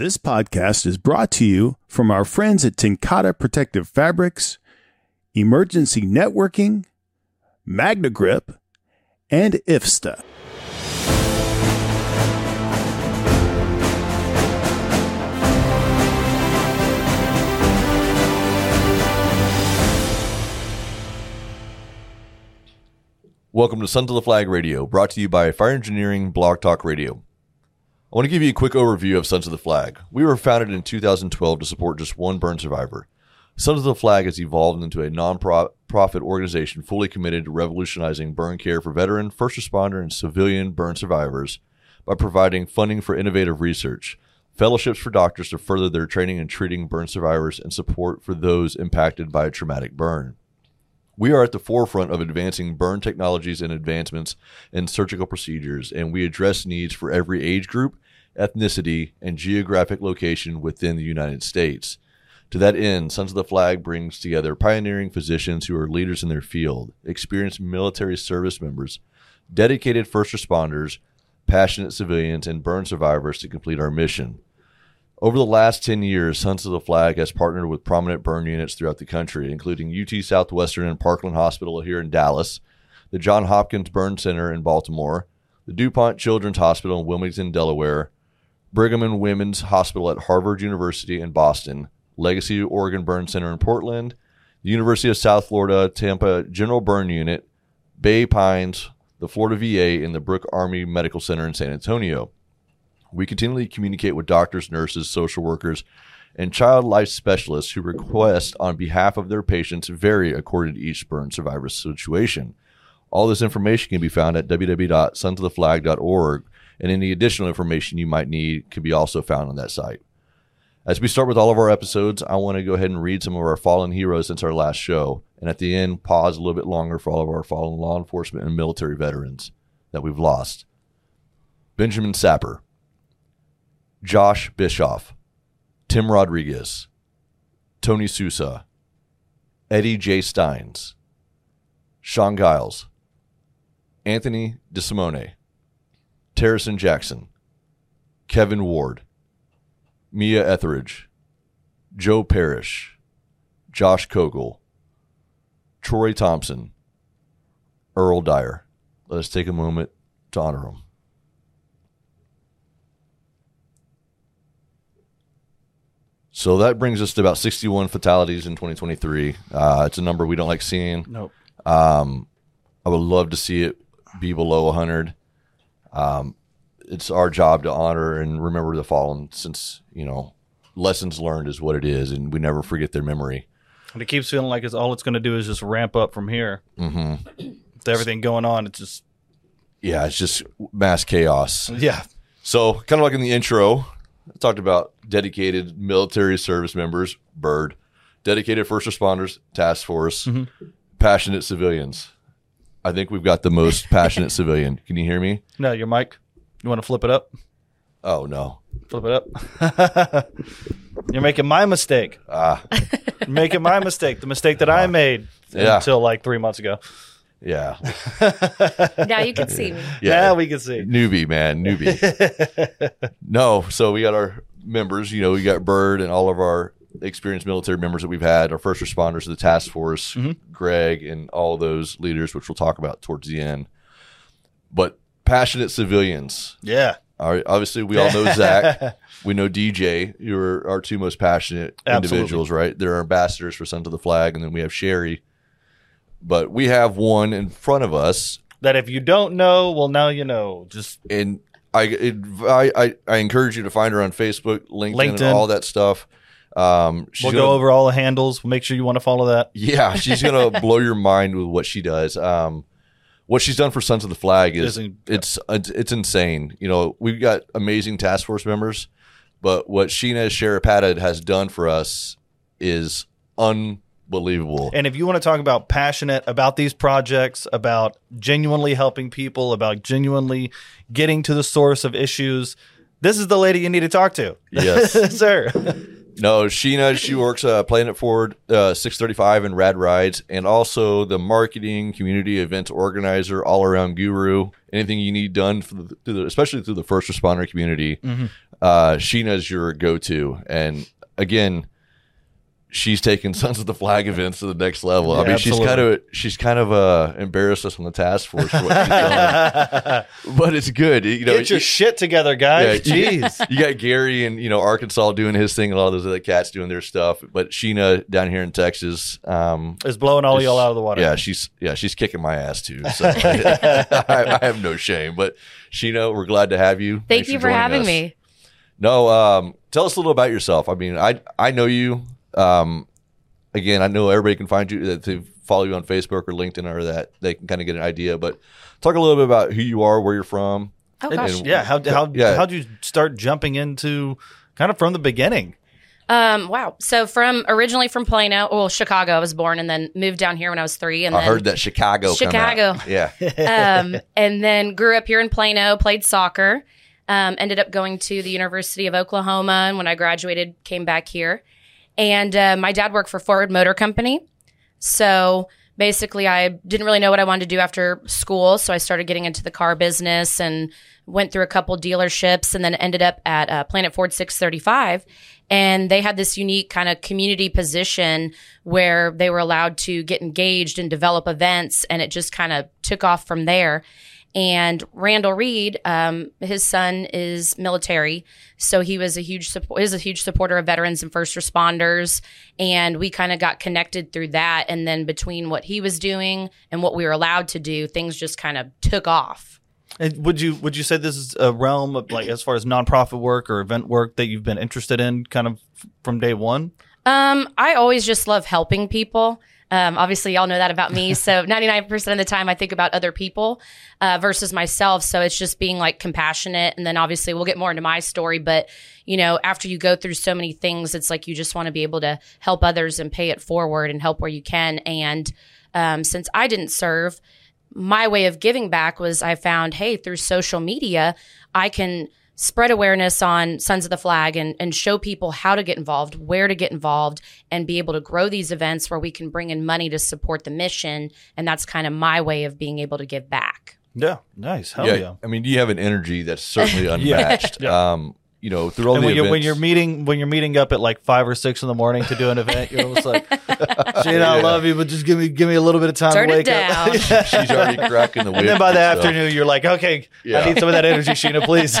This podcast is brought to you from our friends at TenCate Protective Fabrics, Emergency Networking, MagneGrip, and IFSTA. Welcome to Sons of the Flag Radio, brought to you by Fire Engineering Blog Talk Radio. I want to give you a quick overview of Sons of the Flag. We were founded in 2012 to support just one burn survivor. Sons of the Flag has evolved into a non-profit organization fully committed to revolutionizing burn care for veteran, first responder, and civilian burn survivors by providing funding for innovative research, fellowships for doctors to further their training in treating burn survivors, and support for those impacted by a traumatic burn. We are at the forefront of advancing burn technologies and advancements in surgical procedures, and we address needs for every age group, ethnicity, and geographic location within the United States. To that end, Sons of the Flag brings together pioneering physicians who are leaders in their field, experienced military service members, dedicated first responders, passionate civilians, and burn survivors to complete our mission. Over the last 10 years, Sons of the Flag has partnered with prominent burn units throughout the country, including UT Southwestern and Parkland Hospital here in Dallas, the John Hopkins Burn Center in Baltimore, the DuPont Children's Hospital in Wilmington, Delaware, Brigham and Women's Hospital at Harvard University in Boston, Legacy Oregon Burn Center in Portland, the University of South Florida Tampa General Burn Unit, Bay Pines, the Florida VA, and the Brooke Army Medical Center in San Antonio. We continually communicate with doctors, nurses, social workers, and child life specialists who request on behalf of their patients vary according to each burn survivor's situation. All this information can be found at www.sonsoftheflag.org, and any additional information you might need can be also found on that site. As we start with all of our episodes, I want to go ahead and read some of our fallen heroes since our last show, and at the end, pause a little bit longer for all of our fallen law enforcement and military veterans that we've lost. Benjamin Sapper. Josh Bischoff, Tim Rodriguez, Tony Sousa, Eddie J. Steins, Sean Giles, Anthony DeSimone, Terrison Jackson, Kevin Ward, Mia Etheridge, Joe Parrish, Josh Kogel, Troy Thompson, Earl Dyer. Let us take a moment to honor them. So that brings us to about 61 fatalities in 2023. Uh, it's a number we don't like seeing. Nope. Um, I would love to see it be below 100. Um, it's our job to honor and remember the fallen since, you know, lessons learned is what it is, and we never forget their memory. And it keeps feeling like it's all it's going to do is just ramp up from here. hmm With everything going on, it's just Yeah, it's just mass chaos. yeah. So, kind of like in the intro, I talked about dedicated military service members, BIRD, dedicated first responders, task force, passionate civilians. I think we've got the most passionate civilian. Can you hear me? No, your mic. You want to flip it up? Oh, no. Flip it up. You're making my mistake. Ah, You're making my mistake. The mistake that I made Yeah. until like three months ago. yeah. Now you can see me. Yeah. Now we can see. Newbie, man. Newbie. no. So, we got our members, you know, we got Bird and all of our experienced military members that we've had, our first responders to the task force, mm-hmm. Greg, and all those leaders, which we'll talk about towards the end. But passionate civilians. Yeah. All right, obviously, we all know Zach. we know DJ. You're our two most passionate Absolutely. individuals, right? They're our ambassadors for Sons of the Flag, and then we have Sherry. But we have one in front of us, That if you don't know, well, now you know. Just and I, I, I, I encourage you to find her on Facebook, LinkedIn, and all that stuff. Um, we'll gonna- go over all the handles. We'll make sure you want to follow that. Yeah, she's gonna blow your mind with what she does. Um, what she's done for Sons of the Flag is Isn't- it's it's insane. You know, we've got amazing task force members, but what Sheena Sharapata has done for us is unbelievable. And if you want to talk about passionate about these projects, about genuinely helping people, about genuinely getting to the source of issues, this is the lady you need to talk to. Yes. sir. No, Sheena, she works uh, Planet Ford uh, 635 and Rad Rides, and also the marketing, community events organizer, all around guru. Anything you need done, for the, through the, especially through the first responder community, uh, Sheena's your go to. And again, she's taken Sons of the Flag events to the next level. I Yeah, mean, she's kind of she's kind of uh, embarrassed us on the task force what she's but it's good. You know, Get your you- shit together, guys. yeah, Jeez. you got Gary and you know Arkansas doing his thing, and a lot of those other cats doing their stuff. But Sheena down here in Texas, um, Is blowing all y'all out of the water. yeah, she's yeah she's kicking my ass too. So I, I have no shame. But Sheena, we're glad to have you. Thank Thanks you for joining having us. me. No, um, tell us a little about yourself. I mean, I I know you. Um, again, I know everybody can find you that they follow you on Facebook or LinkedIn or that they can kind of get an idea. But talk a little bit about who you are, where you're from. Oh And- gosh. yeah. How how Yeah. how'd you start jumping into kind of from the beginning? Um, wow. So from originally from Plano, well, Chicago, I was born, and then moved down here when I was three, and I then heard that Chicago. Chicago. Yeah. um, and then grew up here in Plano, played soccer, um, ended up going to the University of Oklahoma. And when I graduated, came back here. And uh, my dad worked for Ford Motor Company. So basically, I didn't really know what I wanted to do after school. So I started getting into the car business and went through a couple dealerships and then ended up at uh, Planet Ford 635. And they had this unique kind of community position where they were allowed to get engaged and develop events. And it just kind of took off from there. And Randall Reed, um, his son is military, so he was a huge support. Is a huge supporter of veterans and first responders, and we kind of got connected through that. And then between what he was doing and what we were allowed to do, things just kind of took off. And would you would you say this is a realm of like as far as nonprofit work or event work that you've been interested in kind of from day one? Um, I always just love helping people. Um, obviously, y'all know that about me. So, 99% of the time, I think about other people uh, versus myself. So, it's just being like compassionate. And then, obviously, we'll get more into my story. But, you know, after you go through so many things, it's like you just want to be able to help others and pay it forward and help where you can. And um, since I didn't serve, my way of giving back was I found, hey, through social media, I can spread awareness on Sons of the Flag and, and show people how to get involved, where to get involved, and be able to grow these events where we can bring in money to support the mission. And that's kind of my way of being able to give back. Yeah, nice. Hell yeah, yeah. I mean, you have an energy that's certainly unmatched. Yeah. Um, you know, through all And the when you're, when you're meeting when you're meeting up at like five or six in the morning to do an event, you're almost like, "Shit, I love you, but just give me give me a little bit of time Turn to it wake down. up." She's already cracking the whip. And then by the and stuff. afternoon, you're like, "Okay, Yeah. I need some of that energy, Sheena, please."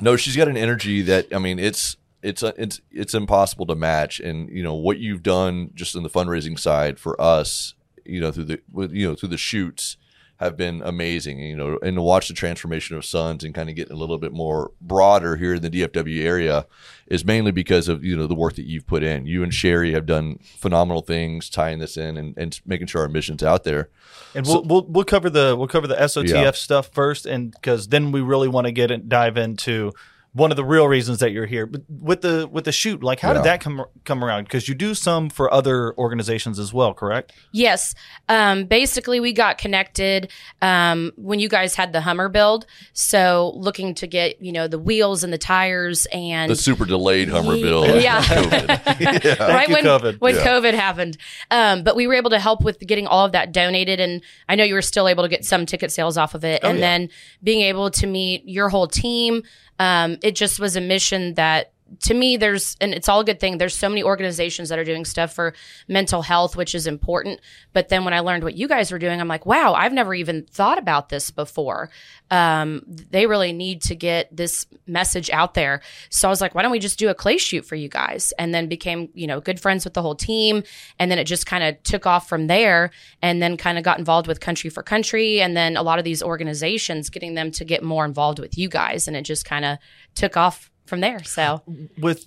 No, she's got an energy that I mean, it's it's uh, it's it's impossible to match. And you know what you've done just in the fundraising side for us, you know, through the you know through the shoots have been amazing. You know, and to watch the transformation of Sons and kind of get a little bit more broader here in the DFW area is mainly because of you know the work that you've put in. You and Sherry have done phenomenal things tying this in and, and making sure our mission's out there. And we'll, we'll we'll cover the we'll cover the SOTF Yeah. stuff first, and because then we really want to get and dive into one of the real reasons that you're here. But with the with the shoot, like how Yeah. did that come come around? Because you do some for other organizations as well, correct? Yes. Um, basically, we got connected um, when you guys had the Hummer build. So, looking to get, you know, the wheels and the tires and The super delayed Hummer Ye- bill. Yeah. COVID. right you, when COVID. when Yeah. COVID happened. Um, but we were able to help with getting all of that donated, and I know you were still able to get some ticket sales off of it. and yeah. then being able to meet your whole team, um, it just was a mission that. To me, there's, and it's all a good thing. There's so many organizations that are doing stuff for mental health, which is important. But then when I learned what you guys were doing, I'm like, wow, I've never even thought about this before. Um, they really need to get this message out there. So I was like, why don't we just do a clay shoot for you guys? And then became, you know, good friends with the whole team. And then it just kind of took off from there and then kind of got involved with Country for Country. And then a lot of these organizations getting them to get more involved with you guys. And it just kind of took off from there. So with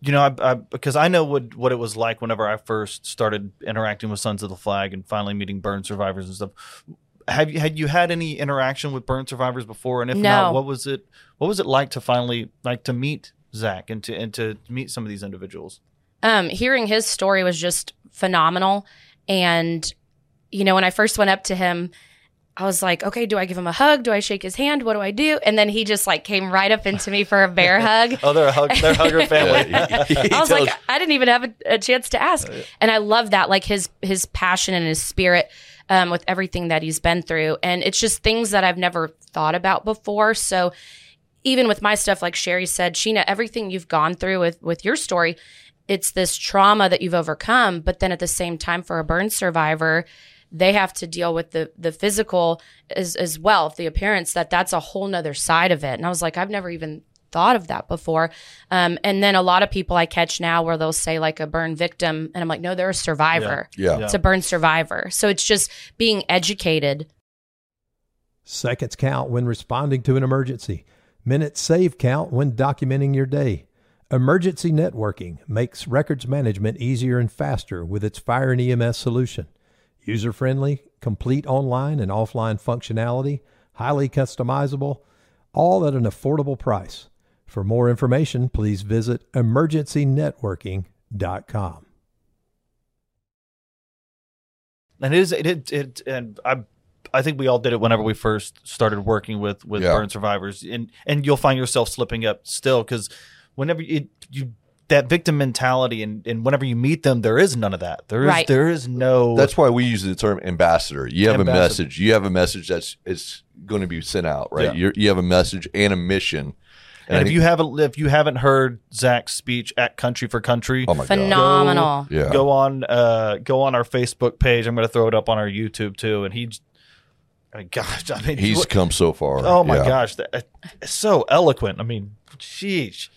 you know, I, I because I know what what it was like whenever I first started interacting with Sons of the Flag and finally meeting burn survivors and stuff. Have you had you had any interaction with burn survivors before? And if not, what was it? What was it like to finally like to meet Zach and to and to meet some of these individuals? um, hearing his story was just phenomenal. And, you know, when I first went up to him, I was like, okay, do I give him a hug? Do I shake his hand? What do I do? And then he just like came right up into me for a bear hug. Oh, they're a hug, they're a hugger family. Yeah, he- he I was tells- like, I didn't even have a, a chance to ask, and I love that, like his his passion and his spirit um, with everything that he's been through, and it's just things that I've never thought about before. So even with my stuff, like Sherry said, Sheena, everything you've gone through with with your story, it's this trauma that you've overcome, but then at the same time, for a burn survivor. They have to deal with the the physical as as well, the appearance. That that's a whole nother side of it. And I was like, I've never even thought of that before. Um, and then a lot of people I catch now where they'll say like a burn victim, and I'm like, no, they're a survivor. Yeah. It's a burn survivor. So it's just being educated. Seconds count when responding to an emergency. Minutes save count when documenting your day. Emergency Networking makes records management easier and faster with its Fire and EMS solution. User friendly, complete online and offline functionality, highly customizable, all at an affordable price. For more information, please visit emergencynetworking.com. and it is it, it it and I I think we all did it whenever we first started working with with Yeah. burn survivors, and and you'll find yourself slipping up still because whenever it, you that victim mentality and and whenever you meet them, there is none of that. There is Right. there is no That's why we use the term ambassador. You have Ambassador. a message. You have a message that's is going to be sent out, right? Yeah. You're, you have a message and a mission. And I if think- you haven't if you haven't heard Zach's speech at Country for Country, oh my god, Phenomenal. yeah, go on uh go on our Facebook page. I'm going to throw it up on our YouTube too. And he, I mean, gosh, I mean, he's what- come so far. oh my Yeah. gosh, that, so eloquent. I mean, sheesh.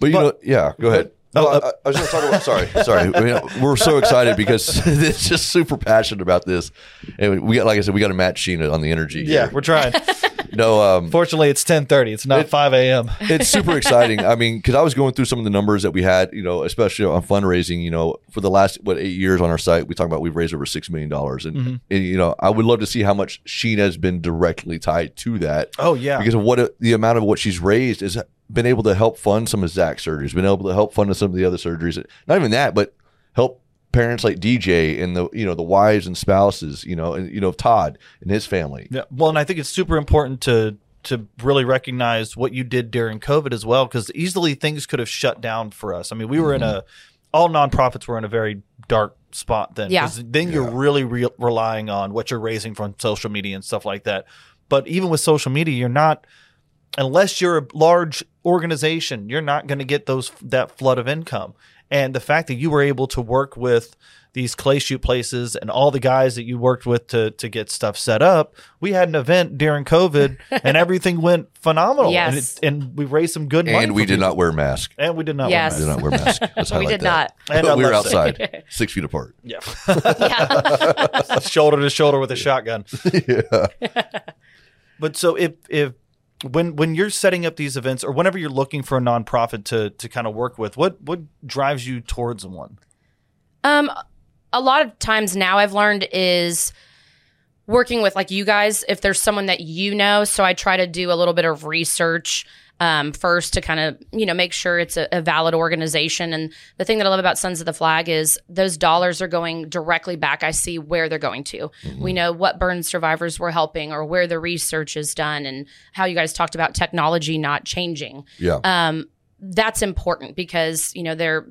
But you But- know, yeah, go ahead. No, I, I was just talking about. Sorry, sorry. We, we're so excited because it's just super passionate about this, and we got, like I said, we got to match Sheena on the energy. Yeah, here. we're trying. no, um, Fortunately, it's 10:30. It's not 5 a.m. it's super exciting. I mean, because I was going through some of the numbers that we had, you know, especially on fundraising. You know, for the last what eight years on our site, we talk about we've raised over six million dollars, and, Mm-hmm. and you know, I would love to see how much Sheena has been directly tied to that. Oh yeah. because of what the amount of what she's raised has been able to help fund some of Zach's surgeries, been able to help fund some of the other surgeries. Not even that, but help parents like DJ and the you know the wives and spouses, you know, and you know Todd and his family. Yeah. Well, and I think it's super important to to really recognize what you did during COVID as well, because easily things could have shut down for us. I mean, we were in a mm-hmm. all nonprofits were in a very dark spot then. Yeah. 'cause Then you're really re- relying on what you're raising from social media and stuff like that. But even with social media, you're not unless you're a large organization, you're not going to get those that flood of income. And the fact that you were able to work with these clay shoot places and all the guys that you worked with to to get stuff set up, we had an event during COVID and everything went phenomenal. Yes. And, it, and we raised some good money. And we did people. not wear masks. And we did not. Yes. We did not wear masks. We did that. not. And we were outside, six feet apart. Yeah. Yeah. shoulder to shoulder with a shotgun. yeah. But so if if when when you're setting up these events or whenever you're looking for a nonprofit to to kind of work with, what what drives you towards one? Um, a lot of times now I've learned is working with like you guys. If there's someone that you know, so I try to do a little bit of research um, first to kind of you know make sure it's a, a valid organization. And the thing that I love about Sons of the Flag is those dollars are going directly back. I see where they're going to. We know what burn survivors we're helping or where the research is done, and how you guys talked about technology not changing Yeah. um, that's important because you know they're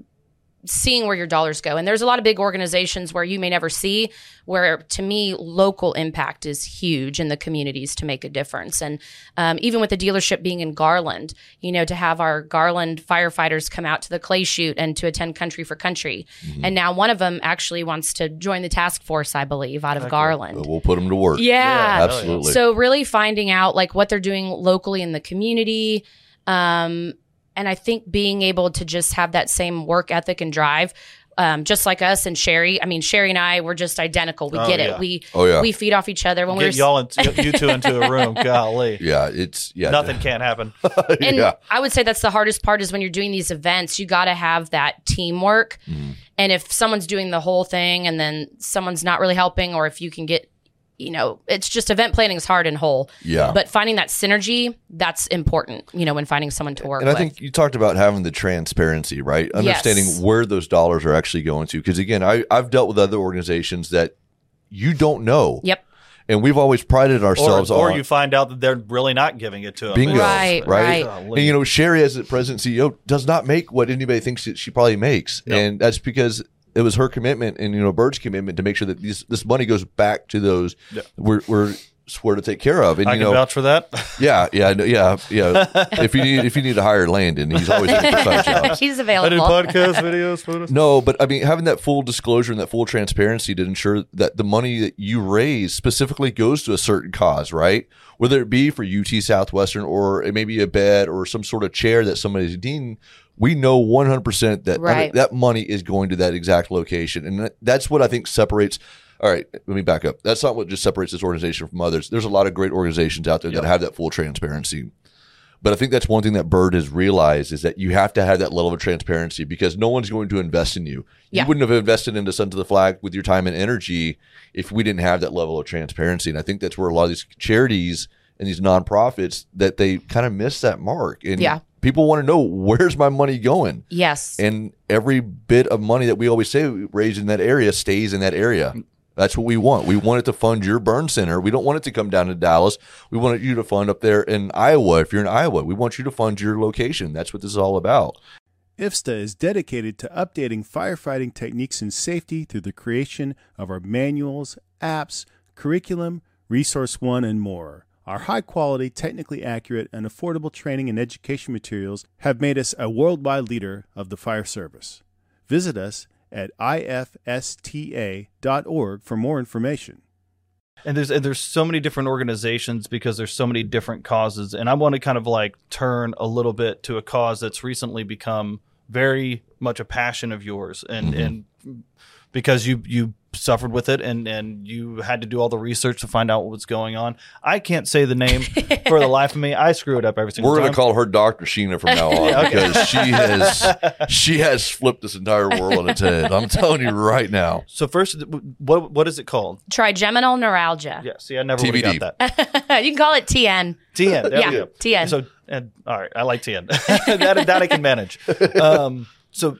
seeing where your dollars go and there's a lot of big organizations where you may never see where to me local impact is huge in the communities to make a difference and um, even with the dealership being in garland you know to have our garland firefighters come out to the clay shoot and to attend country for country and now one of them actually wants to join the task force i believe out of garland we'll put them to work. yeah. Absolutely. So really finding out like what they're doing locally in the community. Um, and I think being able to just have that same work ethic and drive. Um, just like us and Sherry. I mean, Sherry and I, we're just identical. We Oh, get yeah. it. We Oh, yeah. we feed off each other when Get we're y'all into, you two into a room. Golly, yeah. It's yeah. nothing can't happen. and yeah. I would say that's the hardest part is when you're doing these events, you got to have that teamwork. Mm-hmm. And if someone's doing the whole thing and then someone's not really helping, or if you can get, you know, it's just event planning is hard and whole. Yeah. But finding that synergy, that's important, you know, when finding someone to work with. And I with. think you talked about having the transparency, right? Understanding Yes. where those dollars are actually going to. Because again, I, I've dealt with other organizations that you don't know. yep. And we've always prided ourselves or on Or you find out that they're really not giving it to them. bingo, Right, right. And you know, Sherry, as the president CEO, does not make what anybody thinks that she probably makes, and that's because it was her commitment and you know Bird's commitment to make sure that these, this money goes back to those we're, we're swear to take care of. And I you can know, vouch for that. yeah, yeah, yeah, yeah. if you need if you need to hire Landon, he's always looking for side. He's I do available. podcasts, videos, photos. No, but I mean, having that full disclosure and that full transparency to ensure that the money that you raise specifically goes to a certain cause, right? Whether it be for UT Southwestern or it may be a bed or some sort of chair that somebody's needing, we know 100% that Right. that money is going to that exact location. And that's what I think separates. All right, let me back up. That's not what just separates this organization from others. There's a lot of great organizations out there that have that full transparency. But I think that's one thing that Bird has realized is that you have to have that level of transparency because no one's going to invest in you. Yeah. You wouldn't have invested into Sons of the Flag with your time and energy if we didn't have that level of transparency. And I think that's where a lot of these charities and these nonprofits that they kind of miss that mark. And Yeah. People want to know where's my money going? Yes. And every bit of money that we always say we raise in that area stays in that area. Mm. That's what we want. We want it to fund your burn center. We don't want it to come down to Dallas. We want you to fund up there in Iowa. If you're in Iowa, we want you to fund your location. That's what this is all about. IFSTA is dedicated to updating firefighting techniques and safety through the creation of our manuals, apps, curriculum, Resource One, and more. Our high quality, technically accurate, and affordable training and education materials have made us a worldwide leader of the fire service. Visit us at ifsta.org for more information. and there's and there's so many different organizations because there's so many different causes and i want to kind of like turn a little bit to a cause that's recently become very much a passion of yours and mm-hmm. and because you you suffered with it and and you had to do all the research to find out what was going on i can't say the name for the life of me i screw it up every single time. We're going to call her Dr. Sheena from now on because she has she has flipped this entire world on its head. I'm telling you right now. so first what what is it called Trigeminal neuralgia. yeah see i never would have TBD. got that you can call it TN. TN. There Yeah. TN. So, and, all right, I like TN. that, that I can manage. Um, so,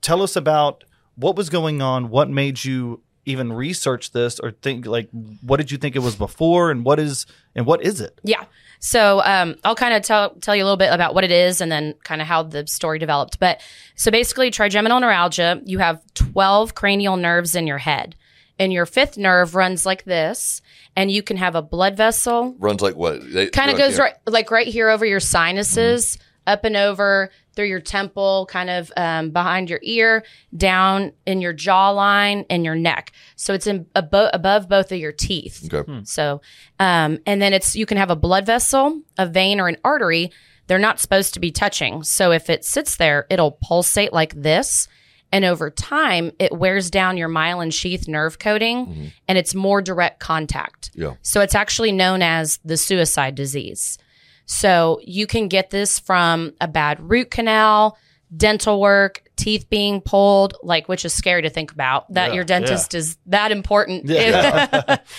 tell us about what was going on. What made you even research this, or think like what did you think it was before, and what is and what is it? Yeah. So um, I'll kind of tell tell you a little bit about what it is and then kind of how the story developed. But so basically, trigeminal neuralgia, you have 12 cranial nerves in your head. And your fifth nerve runs like this, and you can have a blood vessel Runs like what? They- kind of goes like, right like right here over your sinuses up and over through your temple kind of um, behind your ear down in your jawline and your neck. So it's in abo- above both of your teeth. Okay. so um, and then it's you can have a blood vessel a vein or an artery. They're not supposed to be touching. So if it sits there it'll pulsate like this. And over time it wears down your myelin sheath nerve coating and it's more direct contact. Yeah. so it's actually known as the suicide disease. So you can get this from a bad root canal, dental work, teeth being pulled, like which is scary to think about that Yeah, your dentist is that important.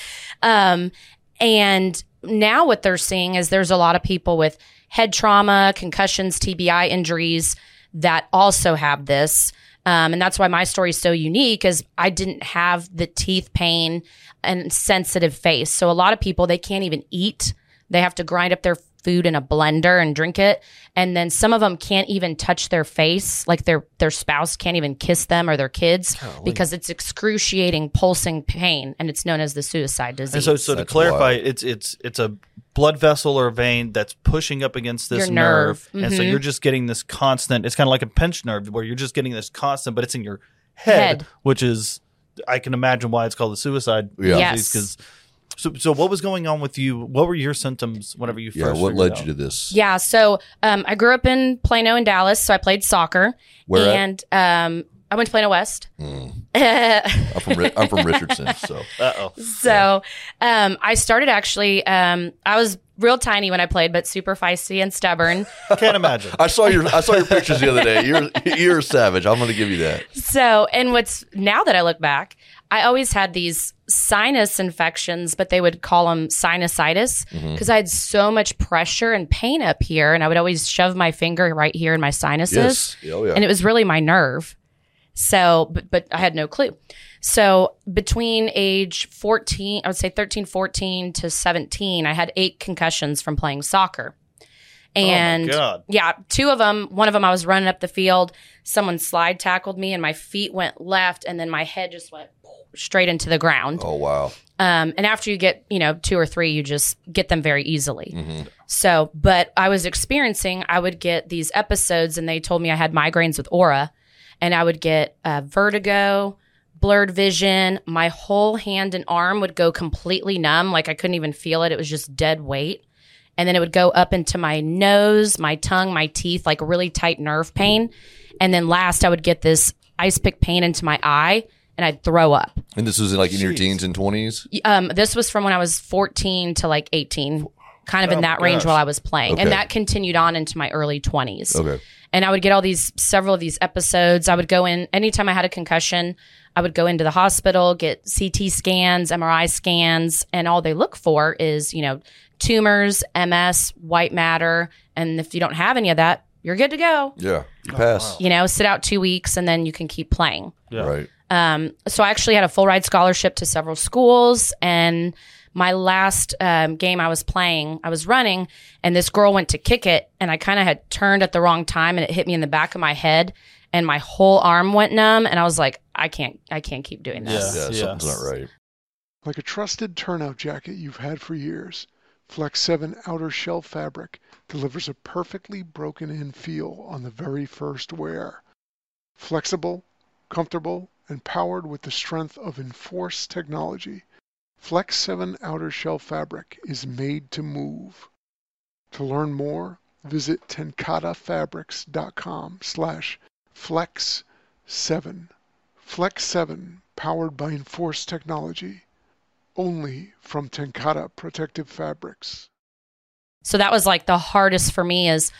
um, and now what they're seeing is there's a lot of people with head trauma, concussions, TBI injuries that also have this. Um, and that's why my story is so unique is I didn't have the teeth pain and sensitive face. So a lot of people, they can't even eat. They have to grind up their food in a blender and drink it. And then some of them can't even touch their face. Like their, their spouse can't even kiss them or their kids because it's excruciating pulsing pain. And it's known as the suicide disease. And so, so to clarify, wild. it's it's it's a blood vessel or vein that's pushing up against this Your nerve. and so Mhm. you're just getting this constant. It's kind of like a pinched nerve where you're just getting this constant, but it's in your head, Head. which is I can imagine why it's called the suicide Yeah. Yes. because. So, so what was going on with you? What were your symptoms whenever you Yeah. first? What led out? you to this? Yeah, so um, I grew up in Plano and Dallas, so I played soccer. Where at? and um, I went to Plano West. I'm from I'm from Richardson, so Uh oh. so um, I started actually. Um, I was real tiny when I played, but super feisty and stubborn. Can't imagine. I saw your I saw your pictures the other day. You're you're a savage. I'm going to give you that. so, and what's now that I look back, I always had these sinus infections, but they would call them sinusitis mm-hmm. because I had so much pressure and pain up here, and I would always shove my finger right here in my sinuses. Yes. Oh yeah. and it was really my nerve. So, but but I had no clue. So between age 14, I would say 13, 14 to 17, I had eight concussions from playing soccer. Oh, and God. yeah, two of them, one of them I was running up the field, someone slide tackled me and my feet went left and then my head just went straight into the ground. Oh wow. Um, and after you get, you know, two or three, you just get them very easily. Mm-hmm. So, but I was experiencing, I would get these episodes and they told me I had migraines with aura and I would get uh, vertigo, blurred vision. My whole hand and arm would go completely numb. Like I couldn't even feel it. It was just dead weight. And then it would go up into my nose, my tongue, my teeth, like really tight nerve pain. And then last, I would get this ice pick pain into my eye and I'd throw up. And this was in, like in your teens and twenties. Um, this was from when I was 14 to like 18, kind of in Oh that range gosh. while I was playing. Okay. And that continued on into my early 20s. Okay. And I would get all these, several of these episodes. I would go in, anytime I had a concussion, I would go into the hospital, get CT scans, MRI scans, and all they look for is, you know, tumors, MS, white matter. And if you don't have any of that, you're good to go. Yeah. You Oh, pass. You know, sit out two weeks and then you can keep playing. Yeah. Right. Um, so I actually had a full ride scholarship to several schools. And my last um, game I was playing, I was running, and this girl went to kick it, and I kind of had turned at the wrong time, and it hit me in the back of my head, and my whole arm went numb, and I was like, I can't, I can't keep doing this. Yeah. Yeah. Something's not right. Like a trusted turnout jacket you've had for years, Flex 7 outer shell fabric delivers a perfectly broken in feel on the very first wear. Flexible, comfortable, and powered with the strength of Enforce technology, Flex 7 outer shell fabric is made to move. To learn more, visit tencatefabrics.com slash flex 7. Flex 7, powered by Enforce technology only from TenCate Protective Fabrics. So that was like the hardest for me is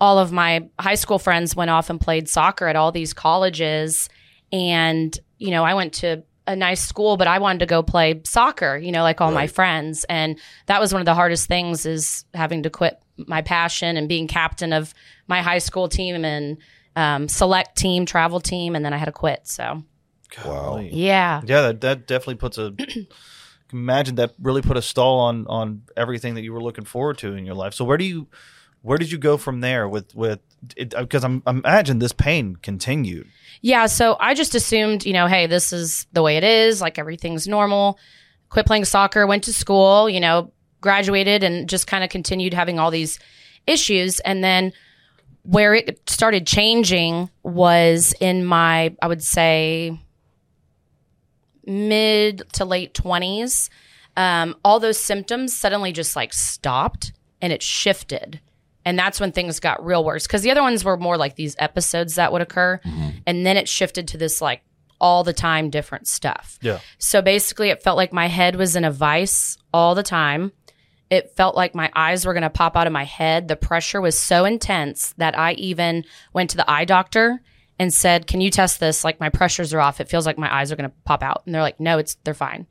all of my high school friends went off and played soccer at all these colleges. And, you know, I went to a nice school, but I wanted to go play soccer, you know, like all my friends. And that was one of the hardest things is having to quit my passion and being captain of my high school team and um, select team, travel team. And then I had to quit. So, Wow. Yeah. Yeah, that, that definitely puts a. imagine that really put a stall on on everything that you were looking forward to in your life. So where do you, where did you go from there with with? Because I'm I imagine this pain continued. Yeah, so I just assumed, you know, hey, this is the way it is, like everything's normal. Quit playing soccer, went to school, you know, graduated and just kind of continued having all these issues and then where it started changing was in my I would say mid to late 20s. Um, all those symptoms suddenly just like stopped and it shifted. And that's when things got real worse because the other ones were more like these episodes that would occur. Mm-hmm. And then it shifted to this like all the time different stuff. Yeah. So basically, it felt like my head was in a vice all the time. It felt like my eyes were going to pop out of my head. The pressure was so intense that I even went to the eye doctor and said, "Can you test this? Like my pressures are off. It feels like my eyes are going to pop out." And they're like, "No, it's they're fine."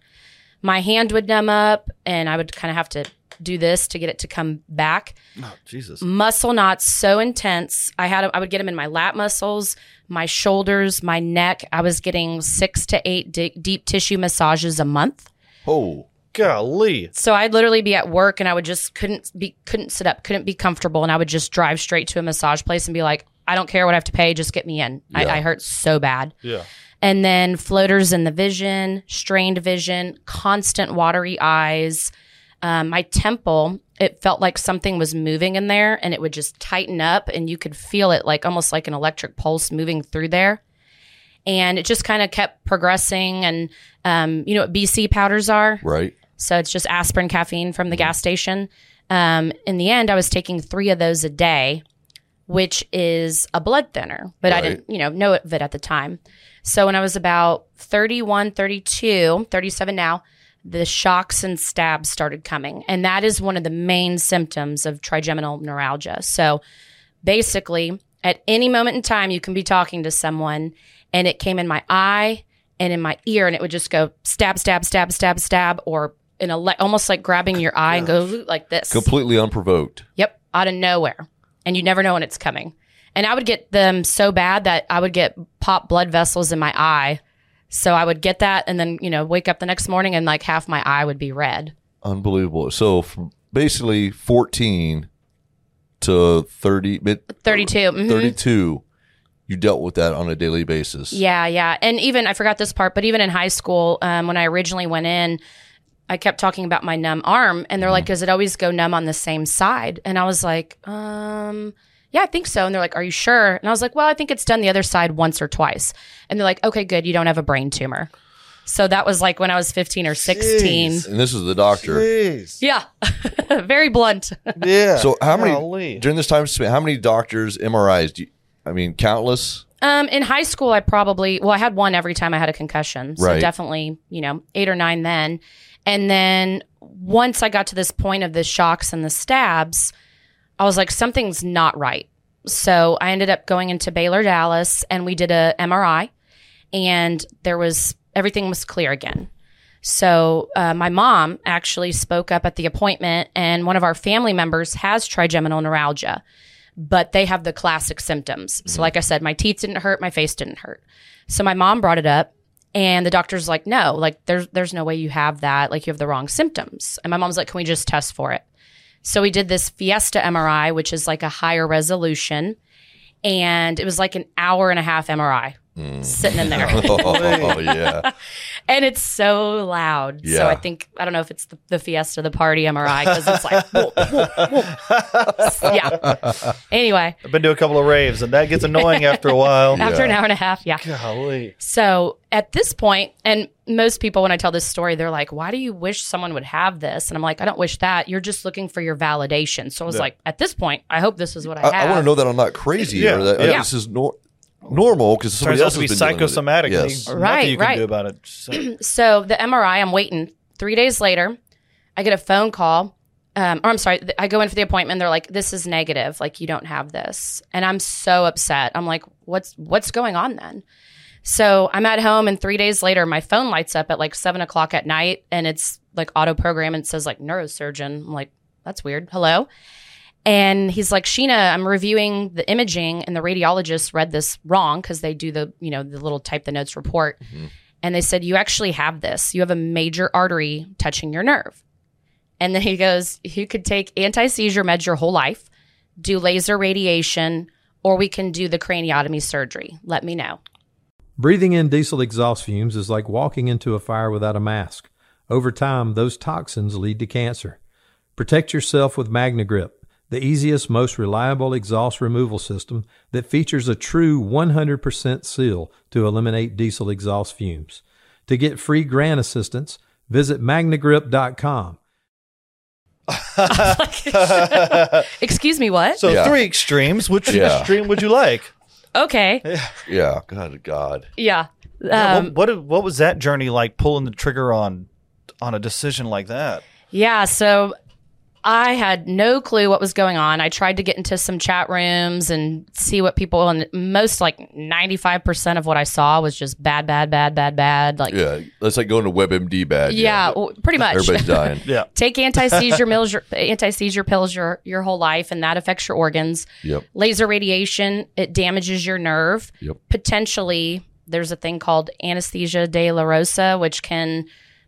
My hand would numb up, and I would kind of have to do this to get it to come back Oh, Jesus. muscle knots so intense. I had I would get them in my lat muscles, my shoulders, my neck. I was getting six to eight di- deep tissue massages a month. Oh. Golly. So I'd literally be at work and I would just couldn't be couldn't sit up, couldn't be comfortable, and I would just drive straight to a massage place and be like, I don't care what I have to pay, just get me in. Yeah. I, I hurt so bad. Yeah. And then floaters in the vision, strained vision, constant watery eyes. Um, my temple, it felt like something was moving in there and it would just tighten up and you could feel it like almost like an electric pulse moving through there. And it just kind of kept progressing. And um, you know what BC powders are? Right. So it's just aspirin caffeine from the gas station. Um, in the end, I was taking three of those a day, which is a blood thinner, but I didn't, you know, know of it at the time. So when I was about 31, 32, 37 now, the shocks and stabs started coming. And that is one of the main symptoms of trigeminal neuralgia. So basically, at any moment in time, you can be talking to someone and it came in my eye and in my ear and it would just go stab, stab, stab, stab, stab, or in a le- almost like grabbing your eye and go like this. Completely unprovoked. Yep, out of nowhere. And you never know when it's coming. And I would get them so bad that I would get pop blood vessels in my eye So I would get that and then, you know, wake up the next morning and like half my eye would be red. Unbelievable. So from basically 14 to 30, mid 32. mhm. 32, you dealt with that on a daily basis. Yeah, yeah. And even, I forgot this part, but even in high school, um, when I originally went in, I kept talking about my numb arm, and they're like, "Does it always go numb on the same side?" And I was like, "Um, yeah, I think so." And they're like, "Are you sure?" And I was like, "Well, I think it's done the other side once or twice." And they're like, "Okay, good. You don't have a brain tumor." So that was like when I was 15 or 16. Jeez. And this is the doctor. Jeez. Yeah, very blunt. Yeah. So how many Golly. during this time span? How many doctors MRIs? Do you, I mean, countless. Um, in high school, I probably well, I had one every time I had a concussion, so Right. definitely, you know, eight or nine then. And then once I got to this point of the shocks and the stabs, I was like, something's not right. So I ended up going into Baylor, Dallas, and we did a MRI, and there was everything was clear again. So uh, my mom actually spoke up at the appointment, and one of our family members has trigeminal neuralgia, but they have the classic symptoms. So, like I said, my teeth didn't hurt, my face didn't hurt. So my mom brought it up, and the doctor's like, "No, like there's there's no way you have that. Like you have the wrong symptoms." And my mom's like, "Can we just test for it?" So we did this Fiesta MRI, which is like a higher resolution, and it was like an hour and a half MRI sitting in there. Oh, oh yeah. and it's so loud. So I think I don't know if it's the, the Fiesta, the party MRI, because it's like, whoa, whoa, whoa. yeah. Anyway, I've been to a couple of raves, and that gets annoying after a while. after an hour and a half, yeah. Golly. So at this point, and most people, when I tell this story, they're like, "Why do you wish someone would have this?" And I'm like, "I don't wish that. You're just looking for your validation." So I was Yeah. like, "At this point, I hope this is what I I, have." I want to know that I'm not crazy Yeah, or that yeah. this is nor- normal because somebody Turns out else to be been it. psychosomatic. Yes. Right, you can right. do about it. So- So the MRI, I'm waiting. Three days later, I get a phone call. Um, or I'm sorry, th- I go in for the appointment. They're like, "This is negative. Like you don't have this," and I'm so upset. I'm like, "What's what's going on then?" So I'm at home, and three days later, my phone lights up at like seven o'clock at night, and it's like auto program and it says like neurosurgeon. I'm like, "That's weird." Hello. And he's like, Sheena, I'm reviewing the imaging, and the radiologist read this wrong because they do the, you know, the little type the notes report. Mm-hmm. And they said, You actually have this. You have a major artery touching your nerve. And then he goes, You could take anti seizure meds your whole life, do laser radiation, or we can do the craniotomy surgery. Let me know. Breathing in diesel exhaust fumes is like walking into a fire without a mask. Over time, those toxins lead to cancer. Protect yourself with MagneGrip, the easiest, most reliable exhaust removal system that features a true 100% seal to eliminate diesel exhaust fumes. To get free grant assistance, visit magnegrip.com. Excuse me, what? So Yeah. three extremes. Which Yeah. extreme would you like? okay. Yeah. God. God. Yeah. Yeah, Um, what, what what was that journey like? Pulling the trigger on on a decision like that. Yeah, so I had no clue what was going on. I tried to get into some chat rooms and see what people and most like 95% of what I saw was just bad bad bad bad bad like Yeah. That's like going to WebMD bad. yeah, well, pretty much. Everybody's dying. Yeah. Take anti-seizure pills your anti-seizure pills your your whole life and that affects your organs. Yep. Laser radiation, it damages your nerve. Yep. Potentially there's a thing called anesthesia dolorosa which can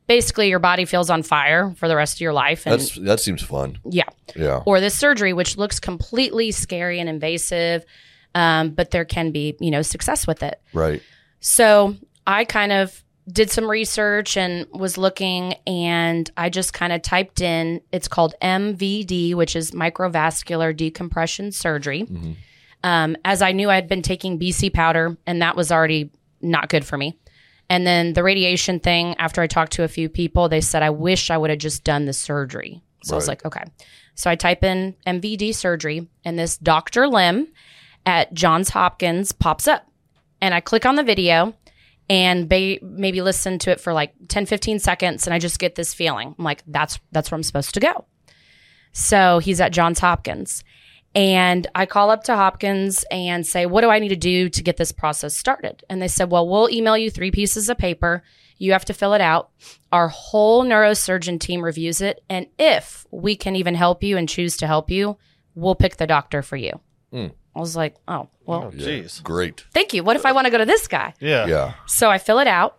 basically your body feels on fire for the rest of your life and That's that seems fun. yeah Yeah. or this surgery, which looks completely scary and invasive, um, but there can be, you know, success with it. Right. So I kind of did some research and was looking, and I just kind of typed in it's called MVD, which is microvascular decompression surgery. Um, as I knew, I had been taking BC powder, and that was already not good for me. And then the radiation thing, after I talked to a few people, they said, I wish I would have just done the surgery. So I was like, okay. So I type in MVD surgery, and this Dr. Lim at Johns Hopkins pops up. And I click on the video and ba- maybe listen to it for like 10, 15 seconds. And I just get this feeling. I'm like, that's, that's where I'm supposed to go. So he's at Johns Hopkins. And I call up to Hopkins and say, What do I need to do to get this process started? And they said, Well, we'll email you three pieces of paper. You have to fill it out. Our whole neurosurgeon team reviews it. And if we can even help you and choose to help you, we'll pick the doctor for you. Hmm. I was like, oh, well, oh, Yeah. Jeez. Great. thank you. What if I want to go to this guy? Yeah. Yeah. So I fill it out.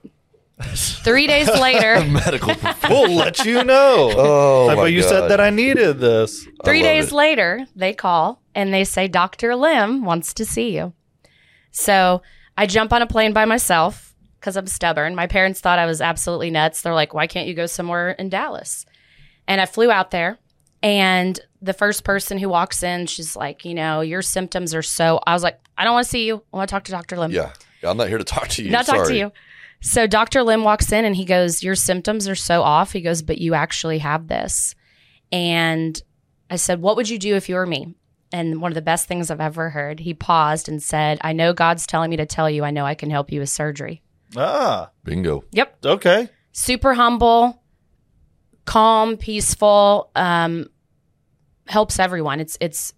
Three days later, Medical. We'll let you know. Oh, Like, my but you God. said that I needed this. three days it. later, they call and they say, Dr. Lim wants to see you. So I jump on a plane by myself because I'm stubborn. My parents thought I was absolutely nuts. They're like, why can't you go somewhere in Dallas? And I flew out there. And the first person who walks in, she's like, you know, your symptoms are so. I was like, I don't want to see you. I want to talk to Dr. Lim. Yeah. I'm not here to talk to you. Not talk to you. So Dr. Lim walks in and he goes, Your symptoms are so off. He goes, But you actually have this. And I said, What would you do if you were me? And one of the best things I've ever heard, he paused and said, I know God's telling me to tell you, I know I can help you with surgery. Ah, Bingo. Yep. okay. Super humble, calm, peaceful, um, helps everyone. It's, it's,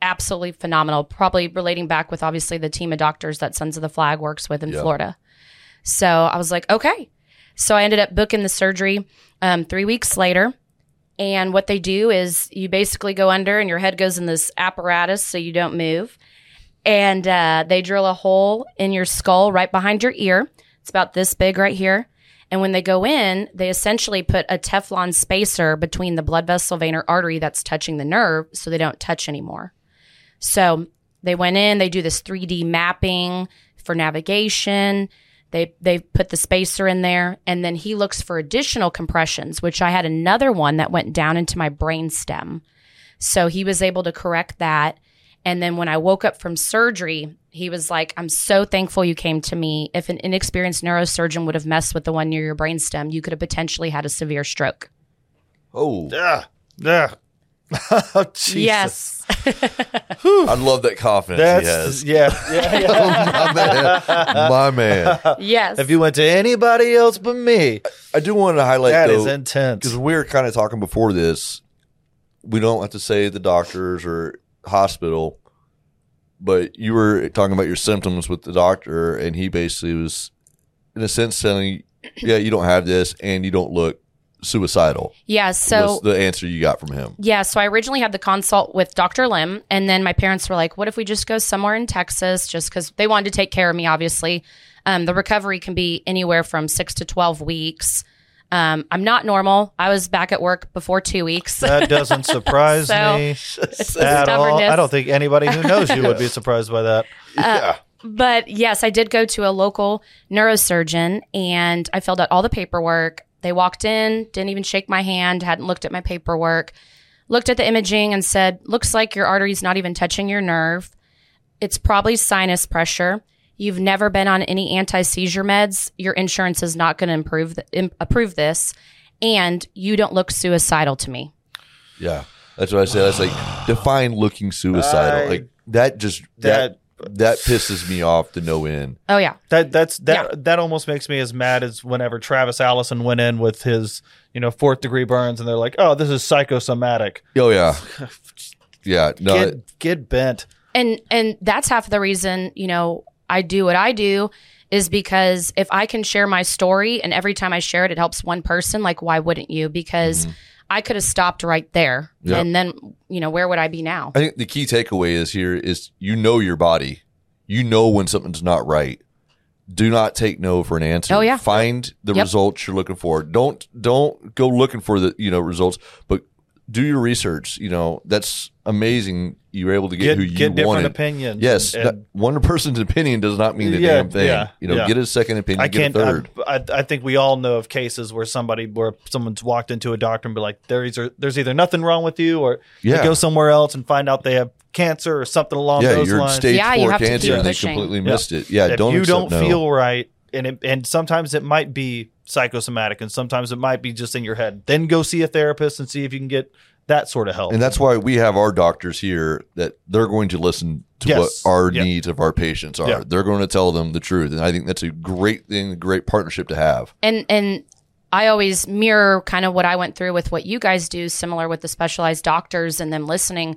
absolutely phenomenal probably relating back with obviously the team of doctors that sons of the flag works with in Yeah. florida so I was like, okay. So I ended up booking the surgery um, three weeks later. And what they do is you basically go under and your head goes in this apparatus so you don't move. And uh, they drill a hole in your skull right behind your ear. It's about this big right here. And when they go in, they essentially put a Teflon spacer between the blood vessel, vein, or artery that's touching the nerve so they don't touch anymore. So they went in, they do this 3D mapping for navigation. They they put the spacer in there, and then he looks for additional compressions, which I had another one that went down into my brain stem. So he was able to correct that. And then when I woke up from surgery, he was like, I'm so thankful you came to me. If an inexperienced neurosurgeon would have messed with the one near your brainstem, you could have potentially had a severe stroke. Oh, Yeah. Yeah. Oh, Jesus. Yes. I love that confidence That's he has. yeah. Yeah. yeah. Oh, my man. My man. yes. if you went to anybody else but me, I do want to highlight that though, is intense. because we were kind of talking before this. We don't have to say the doctors or hospital, but you were talking about your symptoms with the doctor, and he basically was, in a sense, telling, "Yeah, you don't have this, and you don't look suicidal." yeah. So was the answer you got from him? Yeah, so I originally had the consult with Dr. Lim, and then my parents were like, "What if we just go somewhere in Texas?" Just because they wanted to take care of me. Obviously, um, the recovery can be anywhere from six to twelve weeks. Um, I'm not normal. I was back at work before two weeks. that doesn't surprise So, me at all. I don't think anybody who knows you would be surprised by that. yeah. but yes, I did go to a local neurosurgeon, and I filled out all the paperwork. They walked in, didn't even shake my hand, hadn't looked at my paperwork, looked at the imaging and said, Looks like your artery's not even touching your nerve. It's probably sinus pressure. You've never been on any anti seizure meds. Your insurance is not going to improve th- im- approve this. And you don't look suicidal to me. Yeah, that's what I said. That's like define looking suicidal. I- like that just that that pisses me off to no end. Oh, yeah. That that's that Yeah. that almost makes me as mad as whenever Travis Allison went in with his you know fourth degree burns and they're like, oh, this is psychosomatic. Oh yeah, yeah. No, Get get bent. and and that's half of the reason you know i do what i do is because if i can share my story and every time i share it it helps one person like why wouldn't you because mm-hmm. I could have stopped right there. Yeah. and then you know where would i be now I think the key takeaway is here is you know your body. You know when something's not right. Do not take no for an answer. Oh, yeah. Find the Yep. results you're looking for. Don't don't go looking for the you know results, but do your research. You know that's amazing. You were able to get, Get who you get different wanted. opinions. Yes, and- that- one person's opinion does not mean the Yeah, damn thing. yeah, you know, yeah. get a second opinion. I get can't. a third. I, I, I think we all know of cases where somebody, where someone's walked into a doctor and be like, "There's either there's either nothing wrong with you, or Yeah. go somewhere else and find out they have cancer or something along yeah, those you're lines." stage Yeah, you four have to cancer, keep and they completely Yeah. missed it. Yeah, if don't you don't no. feel right, and it, and sometimes it might be psychosomatic, and sometimes it might be just in your head. Then go see a therapist and see if you can get that sort of help. And that's why we have our doctors here that they're going to listen to Yes. what our Yeah. needs of our patients are. Yeah. They're going to tell them the truth. And I think that's a great thing, a great partnership to have. and and I always mirror kind of what I went through with what you guys do, similar with the specialized doctors and them listening.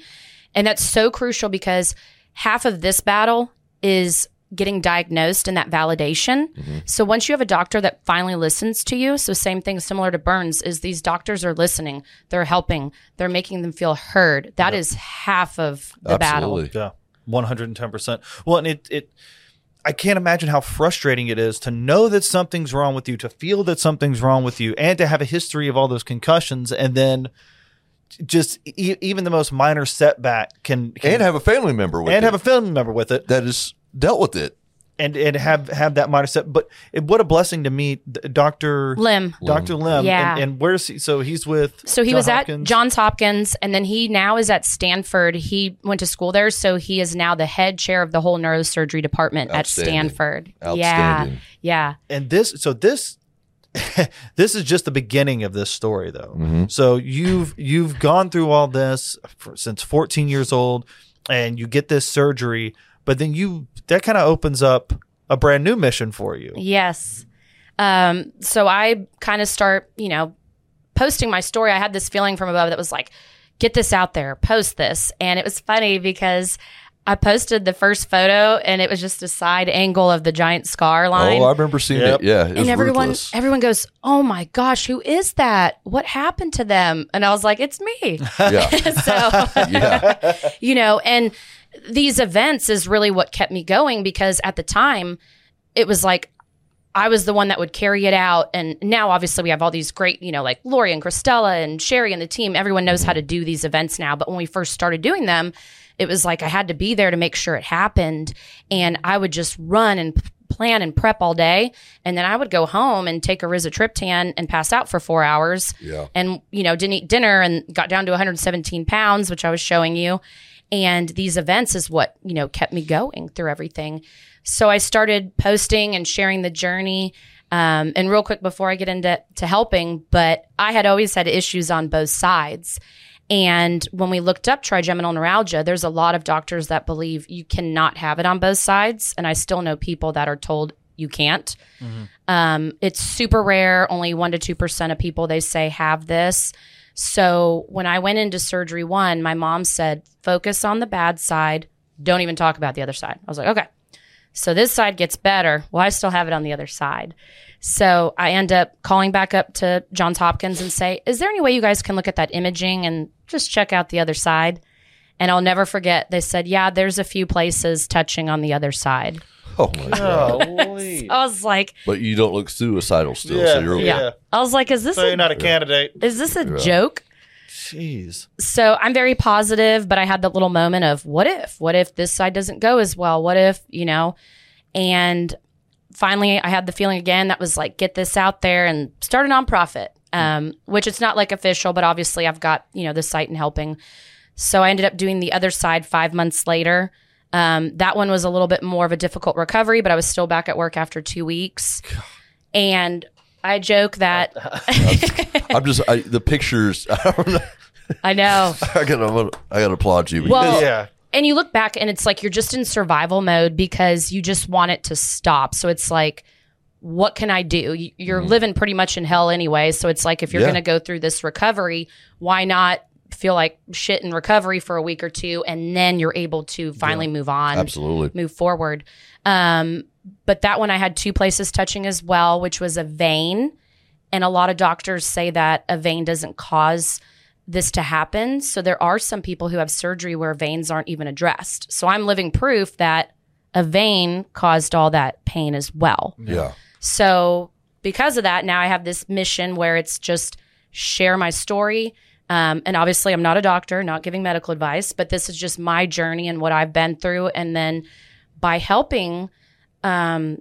And that's so crucial because half of this battle is getting diagnosed and that validation. Mm-hmm. So once you have a doctor that finally listens to you, so same thing similar to Burns is these doctors are listening, they're helping, they're making them feel heard. That is half of the battle. Absolutely. yeah. One hundred and ten percent. Well, and it it I can't imagine how frustrating it is to know that something's wrong with you, to feel that something's wrong with you, and to have a history of all those concussions, and then just e- even the most minor setback can, can and have a family member with it. and it have a family member with it, that has dealt with it. and and have have that mindset. But it, what a blessing to meet Doctor Lim. Doctor Lim. Yeah. And, and where's he? So he's with. So he John was Hopkins? at Johns Hopkins, and then he now is at Stanford. He went to school there, so he is now the head chair of the whole neurosurgery department at Stanford. Outstanding. Yeah, yeah. and this so this this is just the beginning of this story though mm-hmm. so you've you've gone through all this for, since 14 years old and you get this surgery but then you that kind of opens up a brand new mission for you Yes. Um, so I kind of start, you know, posting my story. I had this feeling from above that was like, get this out there, post this. And it was funny because I posted the first photo and it was just a side angle of the giant scar line. Oh, I remember seeing Yep. it. Yeah, it was and everyone ruthless. everyone goes, "Oh my gosh, who is that? What happened to them?" And I was like, "It's me." yeah, so, yeah, you know, and these events is really what kept me going because at the time it was like I was the one that would carry it out. And now obviously we have all these great, you know, like Lori and Christella and Sherry and the team. Everyone knows how to do these events now. But when we first started doing them, it was like I had to be there to make sure it happened. And I would just run and plan and prep all day. And then I would go home and take a rizatriptan and pass out for four hours yeah. and you know didn't eat dinner and got down to 117 pounds which i was showing you and these events is what you know kept me going through everything. So i started posting and sharing the journey. Um, and real quick before i get into to helping but i had always had issues on both sides. And when we looked up trigeminal neuralgia there's a lot of doctors that believe you cannot have it on both sides. And i still know people that are told you can't. Um, it's super rare. Only one to two percent of people they say have this. So when I went into surgery one, my mom said, "Focus on the bad side. Don't even talk about the other side." I was like, "Okay." So this side gets better. Well, I still have it on the other side. So I end up calling back up to Johns Hopkins and say, "Is there any way you guys can look at that imaging and just check out the other side?" And I'll never forget. They said, "Yeah, there's a few places touching on the other side." Oh my god! Holy. I was like, But you don't look suicidal still, so you're okay. "Yeah." I was like, "Is this so a you're not a candidate is this a joke? jeez So I'm very positive, but I had that little moment of what if? What if this side doesn't go as well? What if, you know? And finally, I had the feeling again that was like, get this out there and start a nonprofit, um, which it's not like official, but obviously I've got, you know, the site and helping. So I ended up doing the other side five months later. Um, that one was a little bit more of a difficult recovery, but I was still back at work after two weeks. And I joke that I'm just I, the pictures. I don't know. I know. I gotta I gotta applaud you. Well, yeah and you look back and it's like you're just in survival mode because you just want it to stop. So it's like, what can I do? You- You're living pretty much in hell anyway. So it's like, if you're Yeah. going to go through this recovery, why not feel like shit in recovery for a week or two and then you're able to finally move on, absolutely. move forward. Um, but that one I had two places touching as well, which was a vein. And a lot of doctors say that a vein doesn't cause this to happen. So there are some people who have surgery where veins aren't even addressed. So I'm living proof that a vein caused all that pain as well. Yeah. So because of that, now I have this mission where it's just share my story. Um, and obviously, I'm not a doctor, not giving medical advice, but this is just my journey and what I've been through. And then by helping, um,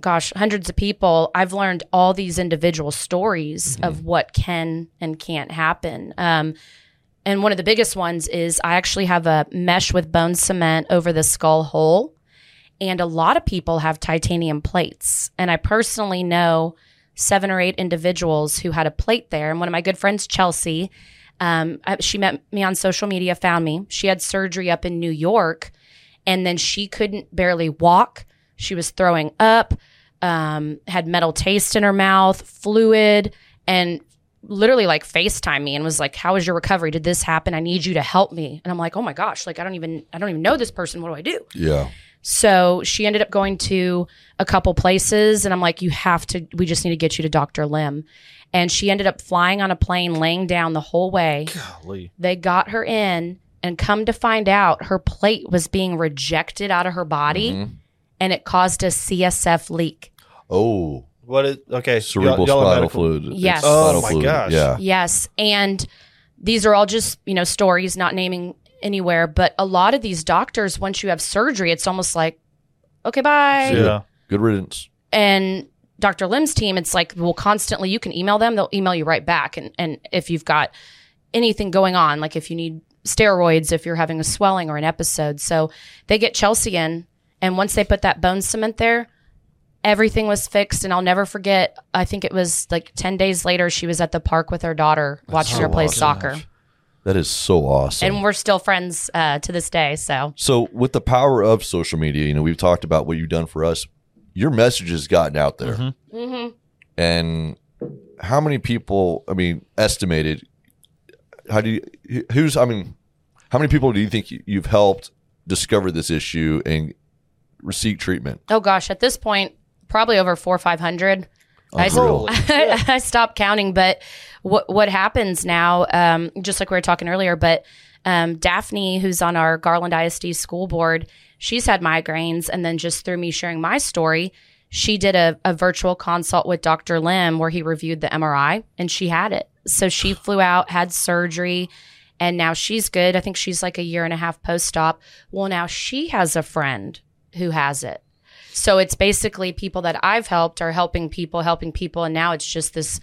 gosh, hundreds of people, I've learned all these individual stories of what can and can't happen. Um, and one of the biggest ones is I actually have a mesh with bone cement over the skull hole. And a lot of people have titanium plates. And I personally know seven or eight individuals who had a plate there. And one of my good friends, Chelsea, um, I- she met me on social media, found me. She had surgery up in New York, and then she couldn't barely walk. She was throwing up, um, had metal taste in her mouth, fluid, and literally like FaceTime me and was like, How is your recovery? Did this happen? I need you to help me. And I'm like, Oh my gosh, like I don't even I don't even know this person. What do I do? Yeah. So she ended up going to a couple places, and I'm like, you have to, we just need to get you to Dr. Lim. And she ended up flying on a plane, laying down the whole way. Golly. They got her in, And come to find out, her plate was being rejected out of her body Mhm. and it caused a CSF leak. Oh, What is okay? cerebral y'all- y'all spinal fluid. Yes. It's Oh my fluid. gosh. Yeah. Yes. And these are all just, you know, stories, not naming anywhere. But a lot of these doctors, once you have surgery, it's almost like, okay, bye. Yeah. Good riddance. And Dr. Lim's team, it's like, well, constantly you can email them, they'll email you right back. And, and if you've got anything going on, like if you need steroids, if you're having a swelling or an episode. So they get Chelsea in. And once they put that bone cement there, everything was fixed. And I'll never forget, I think it was like 10 days later, she was at the park with her daughter watching so her play awesome. soccer. That is so awesome. And we're still friends uh, to this day. So So, with the power of social media, you know, we've talked about what you've done for us. Your message has gotten out there. Mm-hmm. And how many people, I mean, estimated, how do you, who's, I mean, how many people do you think you- you've helped discover this issue and seek treatment? Oh gosh, at this point, probably over four or five hundred. I, Unreal. I stopped counting, but what what happens now? Um, just like we were talking earlier, but um, Daphne, who's on our Garland ISD school board, she's had migraines, and then just through me sharing my story, she did a, a virtual consult with Dr. Lim where he reviewed the MRI, and she had it. So she flew out, had surgery, and now she's good. I think she's like a year and a half post op. Well, now she has a friend who has it. So it's basically people that I've helped are helping people, helping people. And now it's just this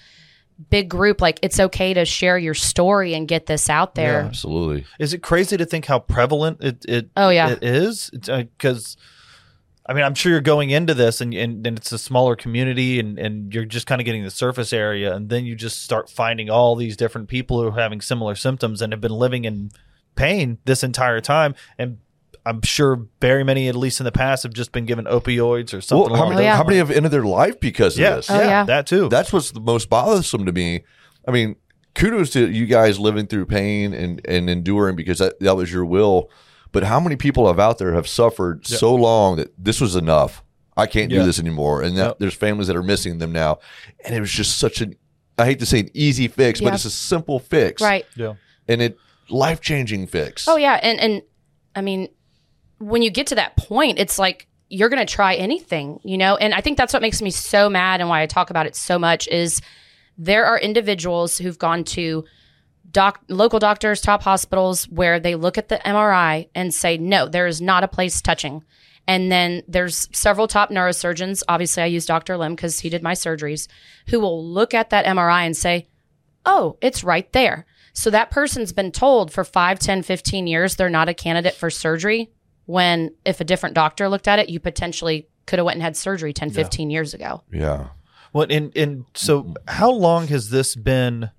big group. Like it's okay to share your story and get this out there. Yeah, Absolutely. Is it crazy to think how prevalent it it, Oh, yeah. it is? Because uh, I mean, I'm sure you're going into this and, and and it's a smaller community and and you're just kind of getting the surface area, and then you just start finding all these different people who are having similar symptoms and have been living in pain this entire time and. I'm sure very many, at least in the past, have just been given opioids or something. Well, how, along many, those yeah. how many have ended their life because of this? Oh, yeah. that too. That's what's the most bothersome to me. I mean, kudos to you guys living through pain and, and enduring because that, that was your will. But how many people have out there have suffered so long that this was enough? I can't Yeah. do this anymore. And that, Yep. there's families that are missing them now. And it was just such an, I hate to say an easy fix, but it's a simple fix. Right. yeah. And it life changing fix. Oh yeah, and and I mean, when you get to that point, it's like you're going to try anything, you know. And I think that's what makes me so mad, and why I talk about it so much is there are individuals who've gone to doc local doctors, top hospitals, where they look at the MRI and say, no, there is not a place touching. And then there's several top neurosurgeons. Obviously, I use Dr. Lim because he did my surgeries, who will look at that MRI and say, oh, it's right there. So that person's been told for 5, 10, 15 years they're not a candidate for surgery when if a different doctor looked at it, you potentially could have went and had surgery 10, 15 years ago. Yeah. Well, and and so how long has this been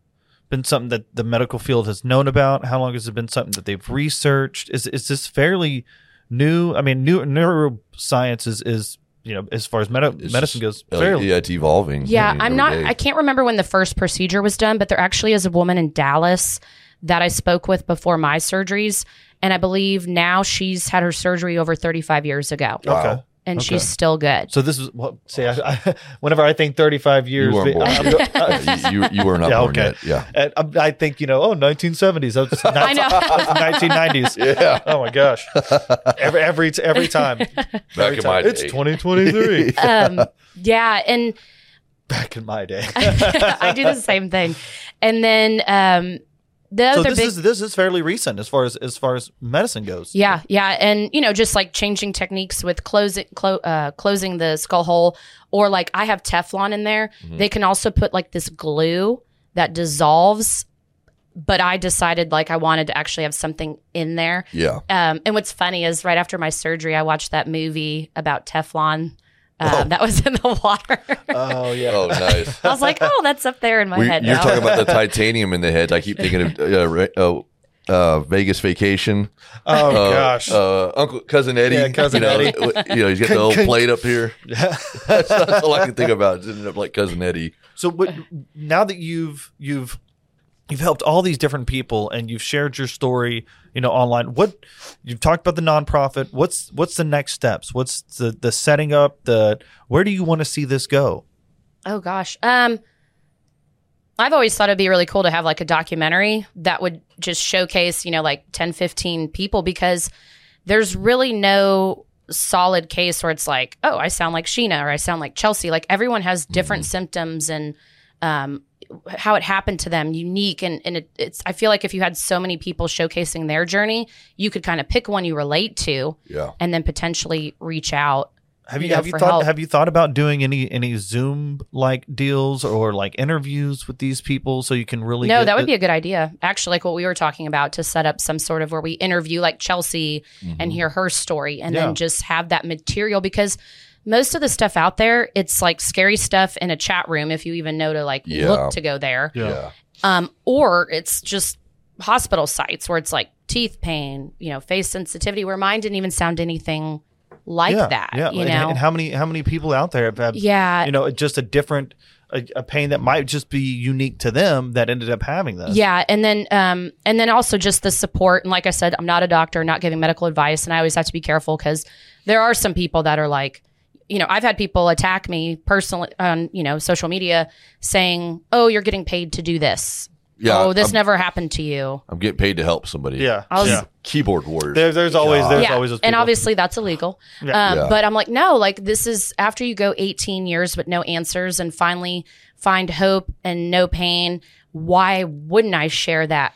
been something that the medical field has known about? How long has it been something that they've researched? Is is this fairly new? I mean, new neuroscience is is you know as far as medi- It's medicine just- goes fairly. yeah, it's evolving. Yeah, I mean, I'm every not. day. I can't remember when the first procedure was done, but there actually is a woman in Dallas that I spoke with before my surgeries, and I believe now she's had her surgery over 35 years ago, Okay. and okay. she's still good. So this is what say. I, I, whenever I think 35 years, You weren't born. I'm- you, you, you were not Yeah, born okay. yet. Yeah. And I'm- I think you know, oh, 1970s. That's I know. 1990s. Yeah. Oh my gosh. Every every every time. Back in my day. It's 2023. um, yeah, and Back in my day. I do the same thing. And then um, the so other this big, is this is fairly recent as far as as far as medicine goes. yeah, yeah, and you know, just like changing techniques with closing clo- uh, closing the skull hole, or like I have Teflon in there. Mm-hmm. They can also put like this glue that dissolves. But I decided like I wanted to actually have something in there. Yeah. Um, and what's funny is right after my surgery, I watched that movie about Teflon. Um, Oh. That was in the water. Oh yeah. Oh, nice. I was like, oh, that's up there in my We- head you're now. talking about the titanium in the head. I keep thinking of uh, re- uh, uh, Vegas Vacation. Oh Uh, gosh. uh, Uncle cousin Eddie. Yeah, Cousin you know, Eddie. w- You know, he's got the old plate up here. that's, that's all I can think about. It's ended up like cousin Eddie. So what, now that you've you've you've helped all these different people and you've shared your story, you know, online. What you've talked about the nonprofit. What's what's the next steps? What's the the setting up? The where do you want to see this go? Oh gosh. Um I've always thought it'd be really cool to have like a documentary that would just showcase, you know, like 10, 15 people because there's really no solid case where it's like, oh, I sound like Sheena or I sound like Chelsea. Like everyone has different symptoms and um, how it happened to them, unique. And, and it, it's, I feel like if you had so many people showcasing their journey, you could kind of pick one you relate to Yeah. and then potentially reach out. Have you, you know, have you thought help. have you thought about doing any any Zoom like deals or like interviews with these people so you can really No, get that would the- be a good idea. Actually, like what we were talking about to set up some sort of where we interview like Chelsea and mm-hmm. hear her story and Yeah. then just have that material because most of the stuff out there, it's like scary stuff in a chat room if you even know to like Yeah. look to go there. yeah. Um, or it's just hospital sites where it's like teeth pain, you know, face sensitivity, where mine didn't even sound anything like yeah, that. Yeah, You and, know? and how many how many people out there have, have yeah. you know just a different a, a pain that might just be unique to them that ended up having this. Yeah, and then um, and then also just the support. And like I said, I'm not a doctor, not giving medical advice, and I always have to be careful because there are some people that are like, you know, I've had people attack me personally on you know social media saying, "Oh, you're getting paid to do this. Yeah, oh, this I'm- never happened to you." I'm getting paid to help somebody. yeah, I was- yeah. Keyboard warriors. There, there's always there's yeah, always those and obviously that's illegal. Yeah. Um, Yeah. But I'm like, no, like this is after you go 18 years but no answers and finally find hope and no pain. Why wouldn't I share that?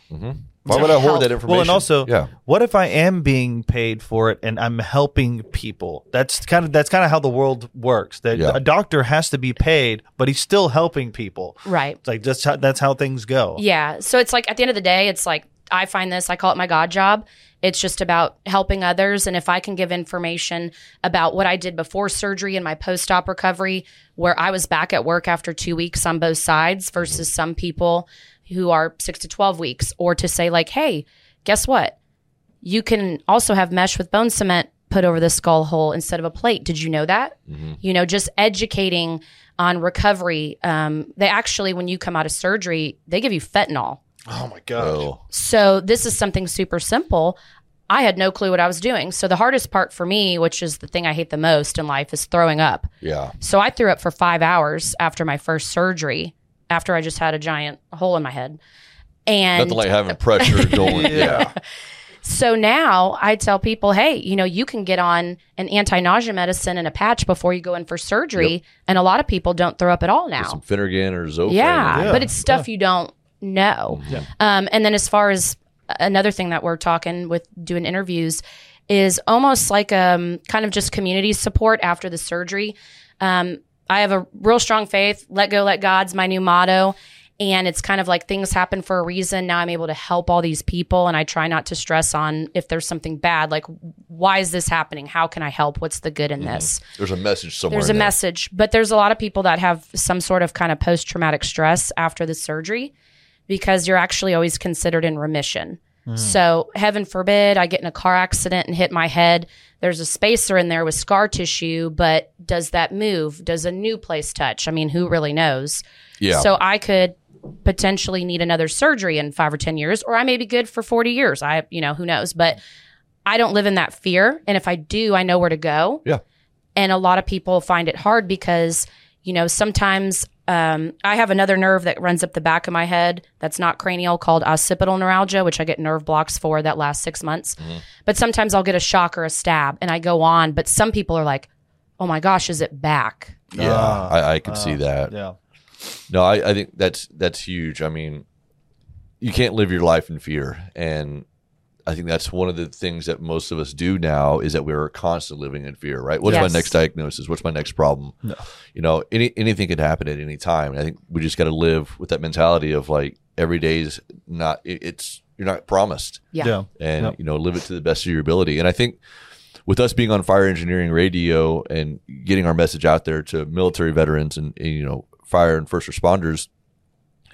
Why would I hoard that information? Well, and also, yeah, what if I am being paid for it and I'm helping people? That's kind of that's kind of how the world works. That Yeah. a doctor has to be paid, but he's still helping people. Right. It's like that's how, that's how things go. Yeah. So it's like at the end of the day, it's like I find this, I call it my God job. It's just about helping others. And if I can give information about what I did before surgery and my post op recovery, where I was back at work after two weeks on both sides versus mm-hmm. some people who are six to 12 weeks, or to say, like, hey, guess what? You can also have mesh with bone cement put over the skull hole instead of a plate. Did you know that? You know, just educating on recovery. Um, they actually, when you come out of surgery, they give you fentanyl. Oh my god. oh, So this is something super simple. I had no clue what I was doing. So the hardest part for me, which is the thing I hate the most in life, is throwing up. yeah. So I threw up for five hours after my first surgery, after I just had a giant hole in my head. And Nothing like having pressure going. yeah. so now I tell people, hey, you know, you can get on an anti nausea medicine and a patch before you go in for surgery. And a lot of people don't throw up at all now. Some Phenergan or Zofran. Yeah, Yeah, but it's stuff you don't know. Um, and then as far as another thing that we're talking with doing interviews is almost like um kind of just community support after the surgery. Um, I have a real strong faith. Let go, let God's my new motto. And it's kind of like things happen for a reason. Now I'm able to help all these people. And I try not to stress on if there's something bad, like, why is this happening? How can I help? What's the good in mm-hmm. this? There's a message somewhere. There's a there. message, but there's a lot of people that have some sort of kind of post traumatic stress after the surgery because you're actually always considered in remission. Hmm. So, heaven forbid I get in a car accident and hit my head. There's a spacer in there with scar tissue, but does that move? Does a new place touch? I mean, who really knows? Yeah. So, I could potentially need another surgery in five or 10 years, or I may be good for 40 years. I, you know, who knows? But I don't live in that fear. And if I do, I know where to go Yeah. and a lot of people find it hard because you know sometimes um, i have another nerve that runs up the back of my head that's not cranial called occipital neuralgia which i get nerve blocks for that last six months but sometimes i'll get a shock or a stab and i go on but some people are like oh my gosh is it back Yeah. Ah, I, I can see that. Yeah. No, I, I think that's that's huge. I mean, you can't live your life in fear, and I think that's one of the things that most of us do now is that we're constantly living in fear. Right? What's Yes. my next diagnosis? What's my next problem? You know, any anything could happen at any time. And I think we just got to live with that mentality of like every day is not. It, it's you're not promised yeah, Yeah. and Yep. you know live it to the best of your ability. And I think with us being on Fire Engineering Radio and getting our message out there to military veterans and, and, you know fire and first responders,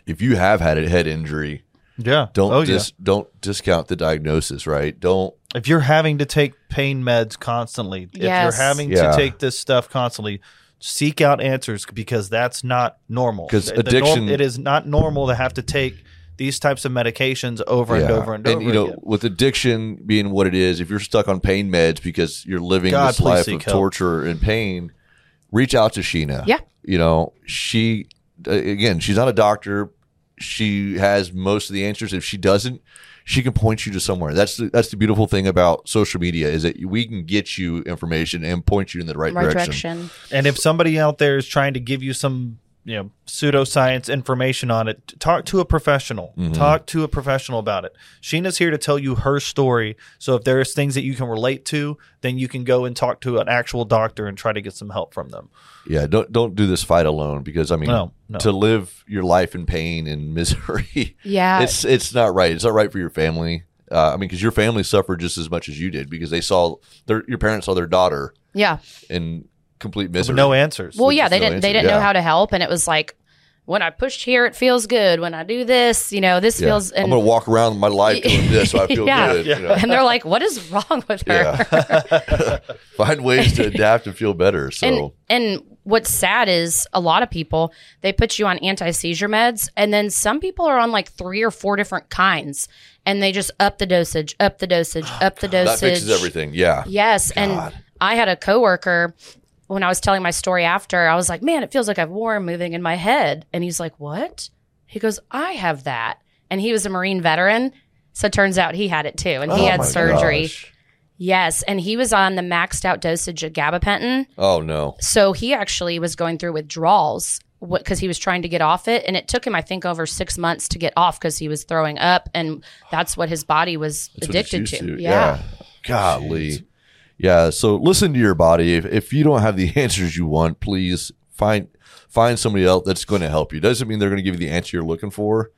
if you have had a head injury, Yeah. don't oh, dis- don't discount the diagnosis. Right? Don't. If you're having to take pain meds constantly, if you're having Yeah. to take this stuff constantly, seek out answers because that's not normal. 'Cause The- the norm- addiction- it is not normal to have to take these types of medications over and over and over And you know again. with addiction being what it is, if you're stuck on pain meds because you're living God, this life of help. torture and pain, reach out to Sheena. Yeah. you know she uh, again she's not a doctor she has most of the answers. If she doesn't, she can point you to somewhere. That's the, that's the beautiful thing about social media is that we can get you information and point you in the right, Right direction. direction. And if somebody out there is trying to give you some, you know, pseudoscience information on it, talk to a professional. Mm-hmm. Talk to a professional about it. Sheena's here to tell you her story. So if there's things that you can relate to, then you can go and talk to an actual doctor and try to get some help from them. Yeah, don't don't do this fight alone because I mean, No, no. to live your life in pain and misery, Yeah. it's it's not right. It's not right for your family. Uh, I mean, because your family suffered just as much as you did because they saw their your parents saw their daughter Yeah. in complete With misery. no answers. Well, yeah, they no didn't. They didn't know how to help, and it was like, when I push here, it feels good. When I do this, you know, this Yeah. feels. And, I'm gonna walk around my life doing this, so I feel Yeah. good. you know? and they're like, "What is wrong with her?" Yeah. Find ways to adapt and feel better. So And and what's sad is a lot of people they put you on anti seizure meds, and then some people are on like three or four different kinds, and they just up the dosage, up the dosage, up the dosage. that fixes everything. Yeah. Yes, God. and I had a coworker when I was telling my story after. I was like, "Man, it feels like I have worm moving in my head," and he's like, "What?" He goes, "I have that," and he was a Marine veteran. So it turns out he had it too, and he Oh had my surgery. gosh. Yes, and he was on the maxed out dosage of gabapentin. Oh no. So he actually was going through withdrawals because he was trying to get off it, and it took him, I think, over six months to get off because he was throwing up, and that's what his body was That's addicted to. to. Yeah. Golly. Yeah. So listen to your body. If, if you don't have the answers you want, please find find somebody else that's going to help you. Doesn't mean they're going to give you the answer you're looking for,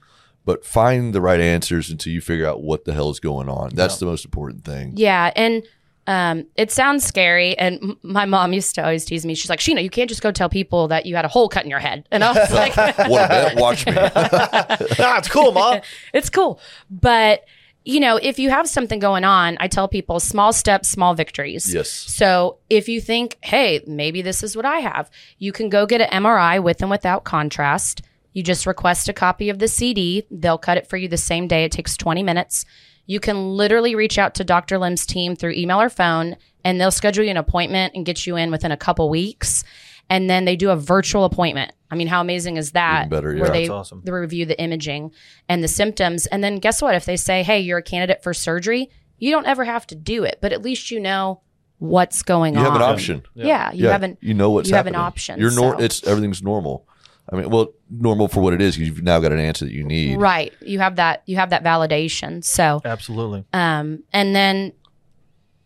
but find the right answers until you figure out what the hell is going on. That's the most important thing. Yeah, and um, it sounds scary. And my mom used to always tease me. She's like, "Sheena, you can't just go tell people that you had a hole cut in your head." And I was like, what a bet. Watch me. ah, it's cool, mom. "It's cool," but you know, if you have something going on, I tell people small steps, small victories. yes. So if you think, hey, maybe this is what I have, you can go get an MRI with and without contrast. You just request a copy of the CD. They'll cut it for you the same day. It takes 20 minutes. You can literally reach out to Dr. Lim's team through email or phone, and they'll schedule you an appointment and get you in within a couple weeks. And then they do a virtual appointment. I mean, how amazing is that? Even better, Where yeah. they, That's awesome. they review the imaging and the symptoms. And then guess what? If they say, hey, you're a candidate for surgery, you don't ever have to do it, but at least you know what's going You on. You have an option. Yeah, you yeah, haven't. you know what's you have an option, You're nor- so- it's everything's normal. I mean, well, normal for what it is. You've now got an answer that you need. Right. You have that. You have that validation. So, Absolutely. um, and then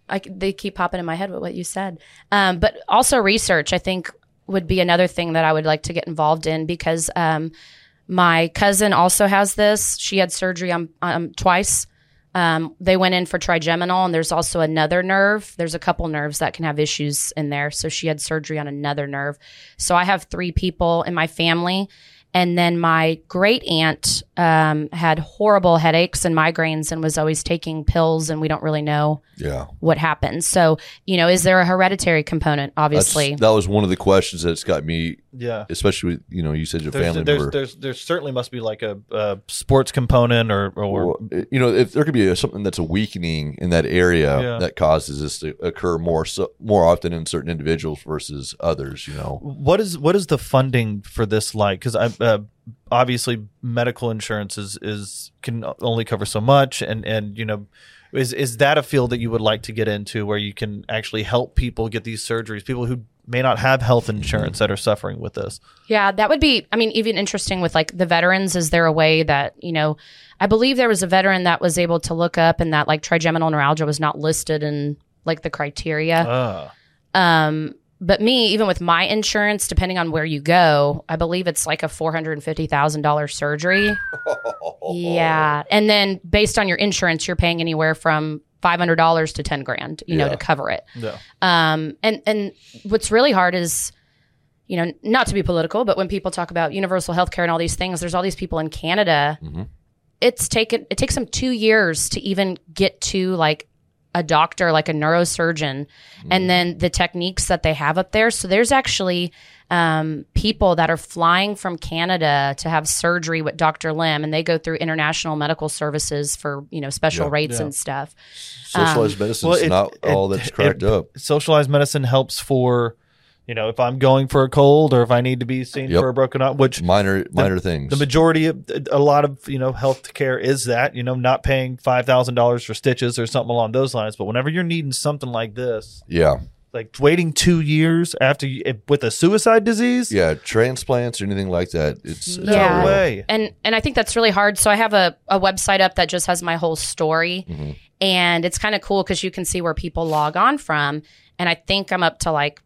I, c- they keep popping in my head with what you said. Um, but also research, I think, would be another thing that I would like to get involved in because um, my cousin also has this. She had surgery on um, twice. Um, they went in for trigeminal, and there's also another nerve. There's a couple nerves that can have issues in there. So she had surgery on another nerve. So I have three people in my family. And then my great aunt um, had horrible headaches and migraines and was always taking pills, and we don't really know Yeah. what happened. So, you know, is there a hereditary component? That's, Obviously. that was one of the questions that's got me, Yeah. especially with, you know, you said your There's, family there's, member. there's, there's certainly must be like a, a sports component or, or Or, you know, if there could be a, something that's a weakening in that area Yeah. that causes this to occur more so, more often in certain individuals versus others, you know. what is what is the funding for this like? Because I uh, obviously medical insurance is is can only cover so much, and and you know. Is is that a field that you would like to get into where you can actually help people get these surgeries? People who may not have health insurance that are suffering with this. Yeah, that would be, I mean, even interesting with like the veterans. Is there a way that, you know, I believe there was a veteran that was able to look up and that like trigeminal neuralgia was not listed in like the criteria. Ah, Um, but me, even with my insurance, depending on where you go, I believe it's like a four hundred and fifty thousand dollars surgery. Yeah, and then based on your insurance, you're paying anywhere from five hundred dollars to ten grand, you know, to cover it. yeah. Um, and and what's really hard is, you know, not to be political, but when people talk about universal health care and all these things, there's all these people in Canada. Mhm. It's taken it takes them two years to even get to like a doctor, like a neurosurgeon, and then the techniques that they have up there. So there's actually um, people that are flying from Canada to have surgery with Dr. Lim, and they go through international medical services for you know special Yeah. rates Yeah. and stuff. Socialized Um, medicine's well, it- not it- all that's cracked it- up. Socialized medicine helps for You know, if I'm going for a cold or if I need to be seen Yep. for a broken arm, which minor minor things. the majority of a lot of you know health care is that you know not paying five thousand dollars for stitches or something along those lines. But whenever you're needing something like this, yeah, like waiting two years after you, if- with a suicide disease, yeah, transplants or anything like that. It's, it's no Yeah. way. and and I think that's really hard. So I have a, a website up that just has my whole story, Mhm. and it's kind of cool because you can see where people log on from. And I think I'm up to like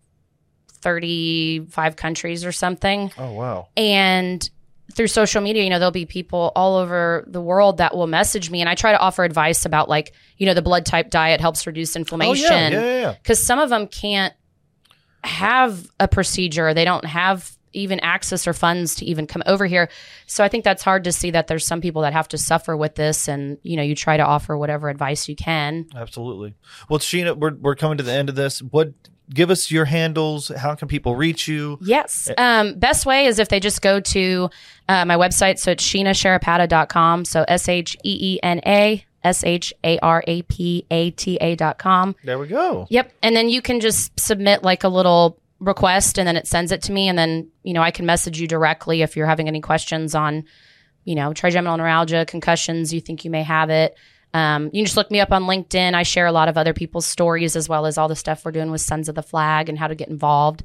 35 countries or something. Oh wow. And through social media, you know, there'll be people all over the world that will message me, and I try to offer advice about like, you know, the blood type diet helps reduce Oh inflammation yeah, yeah, yeah, yeah. because some of them can't have a procedure. They don't have even access or funds to even come over here. So I think that's hard to see that there's some people that have to suffer with this, and you know, you try to offer whatever advice you can. Absolutely. Well, Sheena, we're we're coming to the end of this. What? Give us your handles. How can people reach you? Yes. Um, best way is if they just go to uh, my website. So it's sheenasharapata.com. So S H E E N A S H A R A P A T A dot com. There we go. Yep. And then you can just submit like a little request and then it sends it to me. And then, you know, I can message you directly if you're having any questions on, you know, trigeminal neuralgia, concussions, you think you may have it. Um, you can just look me up on LinkedIn. I share a lot of other people's stories as well as all the stuff we're doing with Sons of the Flag and how to get involved.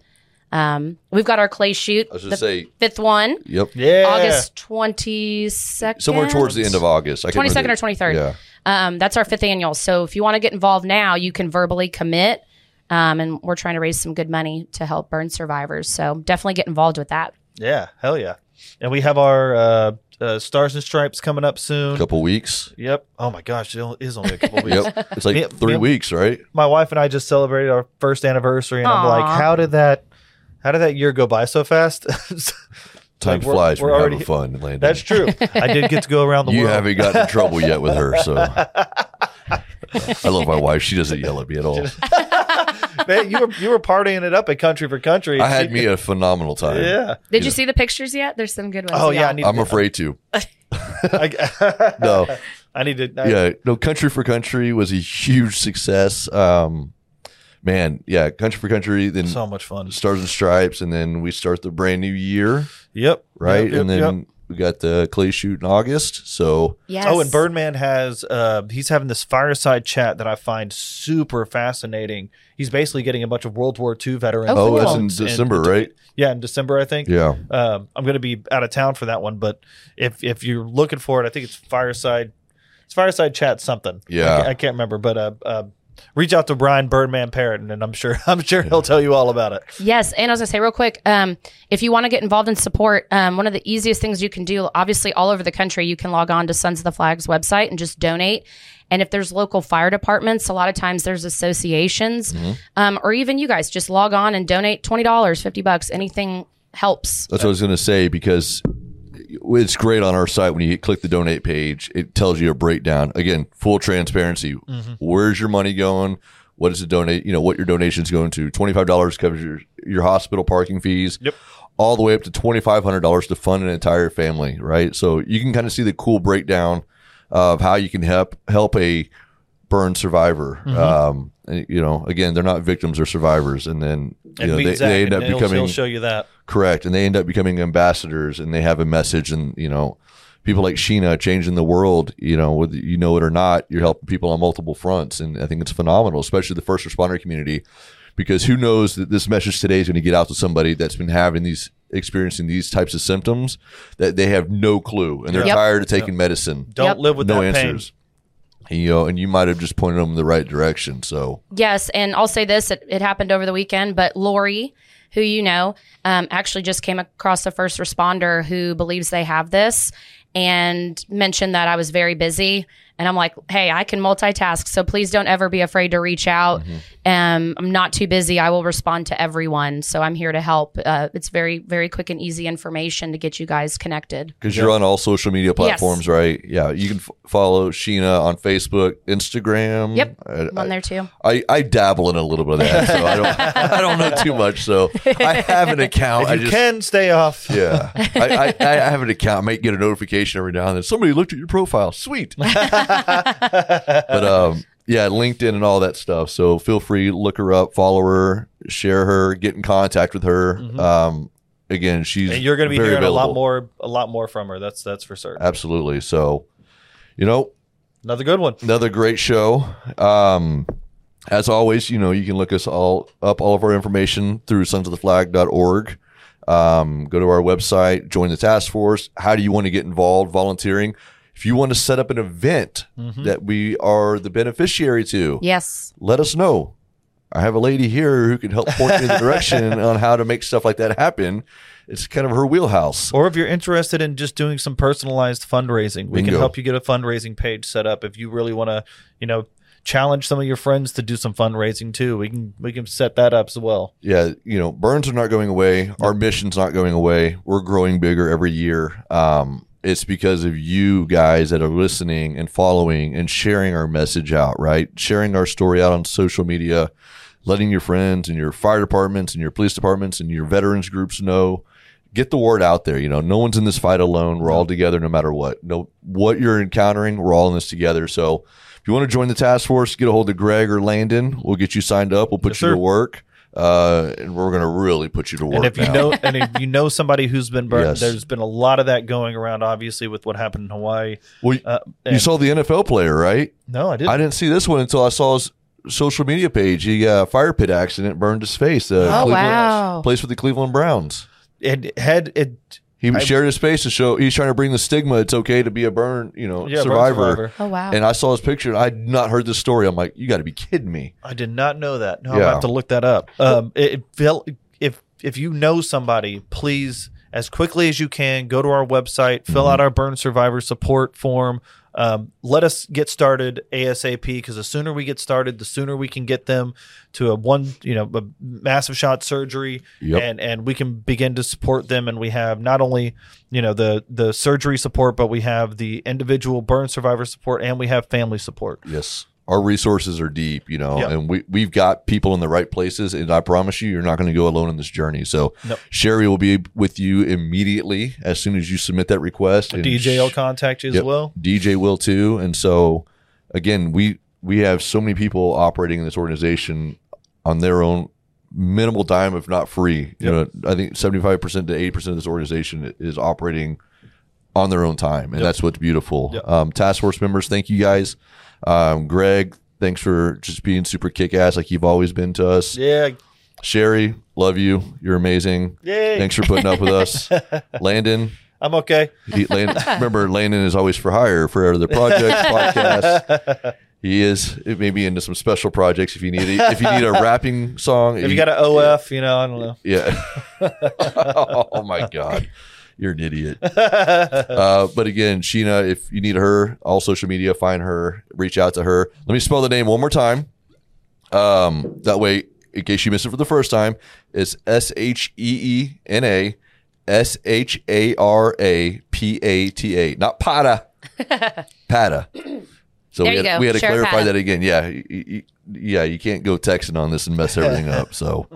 Um, we've got our clay shoot, I was the say, fifth one, yep, Yeah. August 22nd. somewhere towards the end of August. 22nd or 23rd. Yeah, Um, that's our fifth annual. So if you want to get involved now, you can verbally commit. Um, and we're trying to raise some good money to help burn survivors. So definitely get involved with that. Yeah. Hell yeah. And we have our uh, uh, Stars and Stripes coming up soon. A couple weeks. Yep. Oh my gosh, it is only a couple weeks. Yep, it's like Me- three me- weeks, right? My wife and I just celebrated our first anniversary, and I'm Aw. like, how did that? How did that year go by so fast? Time Like, we're- flies. we're We're, already- having fun, Landon. That's true. I did get to go around the world. you world. haven't gotten in trouble yet with her, so. I love my wife. She doesn't yell at me at all. Man, you were you were partying it up at Country for Country. I had me a phenomenal time. Yeah. Did you see the pictures yet? There's some good ones. Oh yeah. I y'all. need. I'm to, afraid to. I, No. I need to. I, yeah, no, Country for Country was a huge success. Um, man, yeah, Country for Country, then So much fun. Stars and Stripes, and then we start the brand new year, Yep. right? Yep, yep, and then yep. We got the clay shoot in August. So Yes. Oh, and Birdman has uh he's having this fireside chat that I find super fascinating. He's basically getting a bunch of World War II veterans. Oh, oh, that's in And- December, right? Yeah, in December, I think. Yeah, Um, I'm going to be out of town for that one, but if if you're looking for it, I think it's fireside. It's fireside chat something. Yeah. I, I can't remember, but uh, uh, reach out to Brian Birdman Parrott, and I'm sure I'm sure he'll tell you all about it. Yes, and as I was gonna say real quick, um, if you want to get involved in support, um, one of the easiest things you can do, obviously all over the country, you can log on to Sons of the Flag's website and just donate. And if there's local fire departments, a lot of times there's associations, um, or even you guys just log on and donate twenty dollars, fifty bucks, anything helps. that's what I was going to say because it's great on our site when you click the donate page. It tells you a breakdown. Again, full transparency. Where's your money going? What is it donate? You know what your donation's going to. Twenty five dollars covers your your hospital parking fees. Yep. All the way up to twenty five hundred dollars to fund an entire family. Right. So you can kind of see the cool breakdown of how you can help help a burn survivor. Mm-hmm. Um, you know, again, they're not victims or survivors, and then you And know they, they end up becoming he'll show you that. Correct. And they end up becoming ambassadors and they have a message and, you know, people like Sheena changing the world, you know, whether you know it or not, you're helping people on multiple fronts. And I think it's phenomenal, especially the first responder community, because who knows that this message today is going to get out to somebody that's been having these, experiencing these types of symptoms that they have no clue and they're Yep. tired of taking medicine. Don't Yep. live with no that answers. And, you know, and you might have just pointed them in the right direction. So, Yes, and I'll say this: it, it happened over the weekend, but Lori, who you know, um, actually just came across a first responder who believes they have this, and mentioned that I was very busy. And I'm like, hey, I can multitask, so please don't ever be afraid to reach out. Um, I'm not too busy. I will respond to everyone, so I'm here to help. Uh, it's very, very quick and easy information to get you guys connected. because you're on all social media platforms, right? Yeah. You can f- follow Sheena on Facebook, Instagram. Yep, I- I'm on there too. I, I dabble in a little bit of that, so I don't I don't know too much. So I have an account. If I you just can stay off. yeah, I, I, I have an account. I might get a notification every now and then. Somebody looked at your profile. Sweet, but um, yeah, LinkedIn and all that stuff. So feel free, look her up, follow her, share her, get in contact with her. Um, again, she's Mm-hmm. And you're going to be hearing a lot more, a lot more from her. That's that's for certain. Absolutely. So, you know, Another good one. another great show. Um, as always, you know, you can look us all up all of our information through sons of sonsoftheflag.org. Um, go to our website, join the task force. How do you want to get involved volunteering? If you want to set up an event that we are the beneficiary to, Yes. let us know. I have a lady here who can help point you in the direction on how to make stuff like that happen. It's kind of her wheelhouse. Or if you're interested in just doing some personalized fundraising, we can help you get a fundraising page set up. If you really want to, you know, challenge some of your friends to do some fundraising too, we can we can set that up as well. yeah, you know, burns are not going away. Our mission's not going away. We're growing bigger every year. Um, it's because of you guys that are listening and following and sharing our message out, right? Sharing our story out on social media, letting your friends and your fire departments and your police departments and your veterans groups know. Get the word out there. You know, no one's in this fight alone. We're all together no matter what. No, what you're encountering, we're all in this together. So if you want to join the task force, get a hold of Greg or Landon. We'll get you signed up. We'll put Yes, you sir. to work uh, and we're going to really put you to work. And if you now. know and if you know somebody who's been burned, Yes. there's been a lot of that going around obviously with what happened in Hawaii. well, you, Uh, you saw the NFL player, right? No, I didn't. I didn't see this one until I saw his social media page. He uh, fire pit accident burned his face. Uh, Oh, Cleveland, wow. Plays for the Cleveland Browns. it had it He shared his face to show he's trying to bring the stigma. It's okay to be a burn, you know, yeah, burn survivor. survivor. Oh wow. And I saw his picture and I had not heard this story. I'm like, you got to be kidding me. I did not know that. No, Yeah. I have to look that up. Um, it, it felt if if you know somebody, please as quickly as you can go to our website, fill Mm-hmm. out our burn survivor support form. Um, let us get started ASAP because the sooner we get started, the sooner we can get them to a one, you know, a massive shot surgery, Yep. and and we can begin to support them. And we have not only you know the the surgery support, but we have the individual burn survivor support, and we have family support. Yes. Our resources are deep, you know, Yeah. and we, we've got people in the right places. And I promise you, you're not going to go alone in this journey. So Nope. Sherry will be with you immediately as soon as you submit that request. and DJ will contact you as Yep. well. DJ will too. And so, again, we we have so many people operating in this organization on their own minimal dime, if not free. You know, I think seventy five percent to eighty percent of this organization is operating on their own time, and that's what's beautiful. Yep. Um, task force members, thank you guys. Um, Greg, thanks for just being super kick ass like you've always been to us. Yeah. Sherry, love you. You're amazing. Yay. Thanks for putting up with us. Landon, I'm okay. he, Landon, remember, Landon is always for hire for other projects, podcasts. He is it may be into some special projects if you need it. If you need a rapping song, If you got an OF, you know, I don't know. yeah. oh my god, you're an idiot. Uh, but again, Sheena, if you need her, all social media, find her, reach out to her. Let me spell the name one more time. Um, that way, in case you missed it for the first time, it's S H E E N A S H A R A P A T A, not Pata, Pata. So There we you had, go. we had to Sheriff clarify Pata. that again. Yeah, y- y- yeah, you can't go texting on this and mess everything up. So,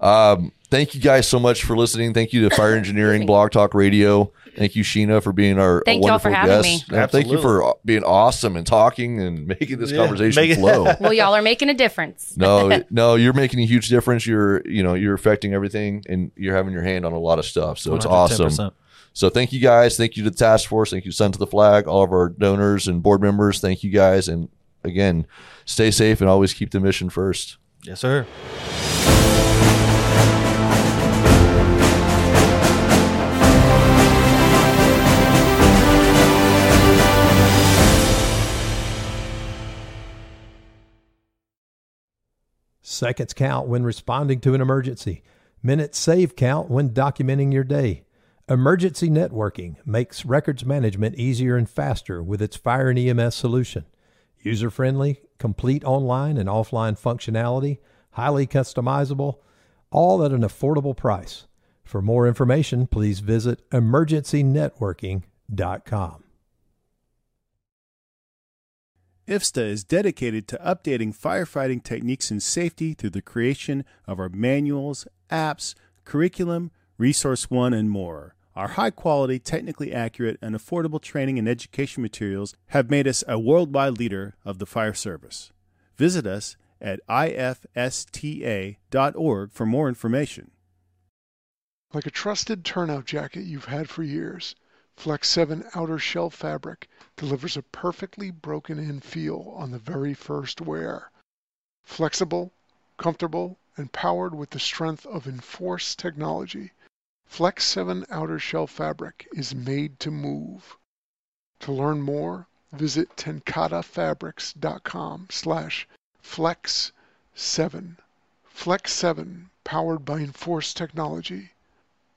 um, thank you guys so much for listening. Thank you to Fire Engineering Blog Talk Radio. Thank you, Sheena, for being our Thank a for wonderful having guest. me. And Thank you for being awesome and talking and making this Yeah, conversation make flow. well, y'all are making a difference. no, no, you're making a huge difference. You're, you know, you're affecting everything, and you're having your hand on a lot of stuff. So it's awesome. 110%. So thank you guys. Thank you to the task force. Thank you, Son to the Flag, all of our donors and board members. Thank you guys, and again, stay safe and always keep the mission first. Yes, sir. Seconds count when responding to an emergency. Minutes save count when documenting your day. Emergency networking makes records management easier and faster with its Fire and EMS solution. User friendly, complete online and offline functionality, highly customizable, all at an affordable price. For more information, please visit emergencynetworking.com. IFSTA is dedicated to updating firefighting techniques and safety through the creation of our manuals, apps, curriculum, Resource One, and more. Our high quality, technically accurate, and affordable training and education materials have made us a worldwide leader of the fire service. Visit us at ifsta.org for more information. Like a trusted turnout jacket you've had for years, Flex 7 outer shell fabric delivers a perfectly broken in feel on the very first wear. Flexible, comfortable, and powered with the strength of Enforce technology, Flex 7 outer shell fabric is made to move. To learn more, visit tencatefabrics.com slash flex 7. Flex 7, powered by Enforce technology,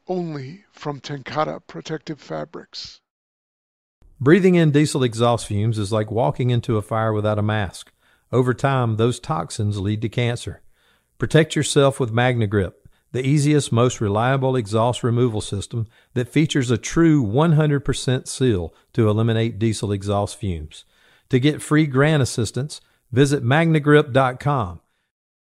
only from TenCate Protective Fabrics. Breathing in diesel exhaust fumes is like walking into a fire without a mask. Over time, those toxins lead to cancer. Protect yourself with MagneGrip, the easiest, most reliable exhaust removal system that features a true 100% seal to eliminate diesel exhaust fumes. To get free grant assistance, visit magnegrip.com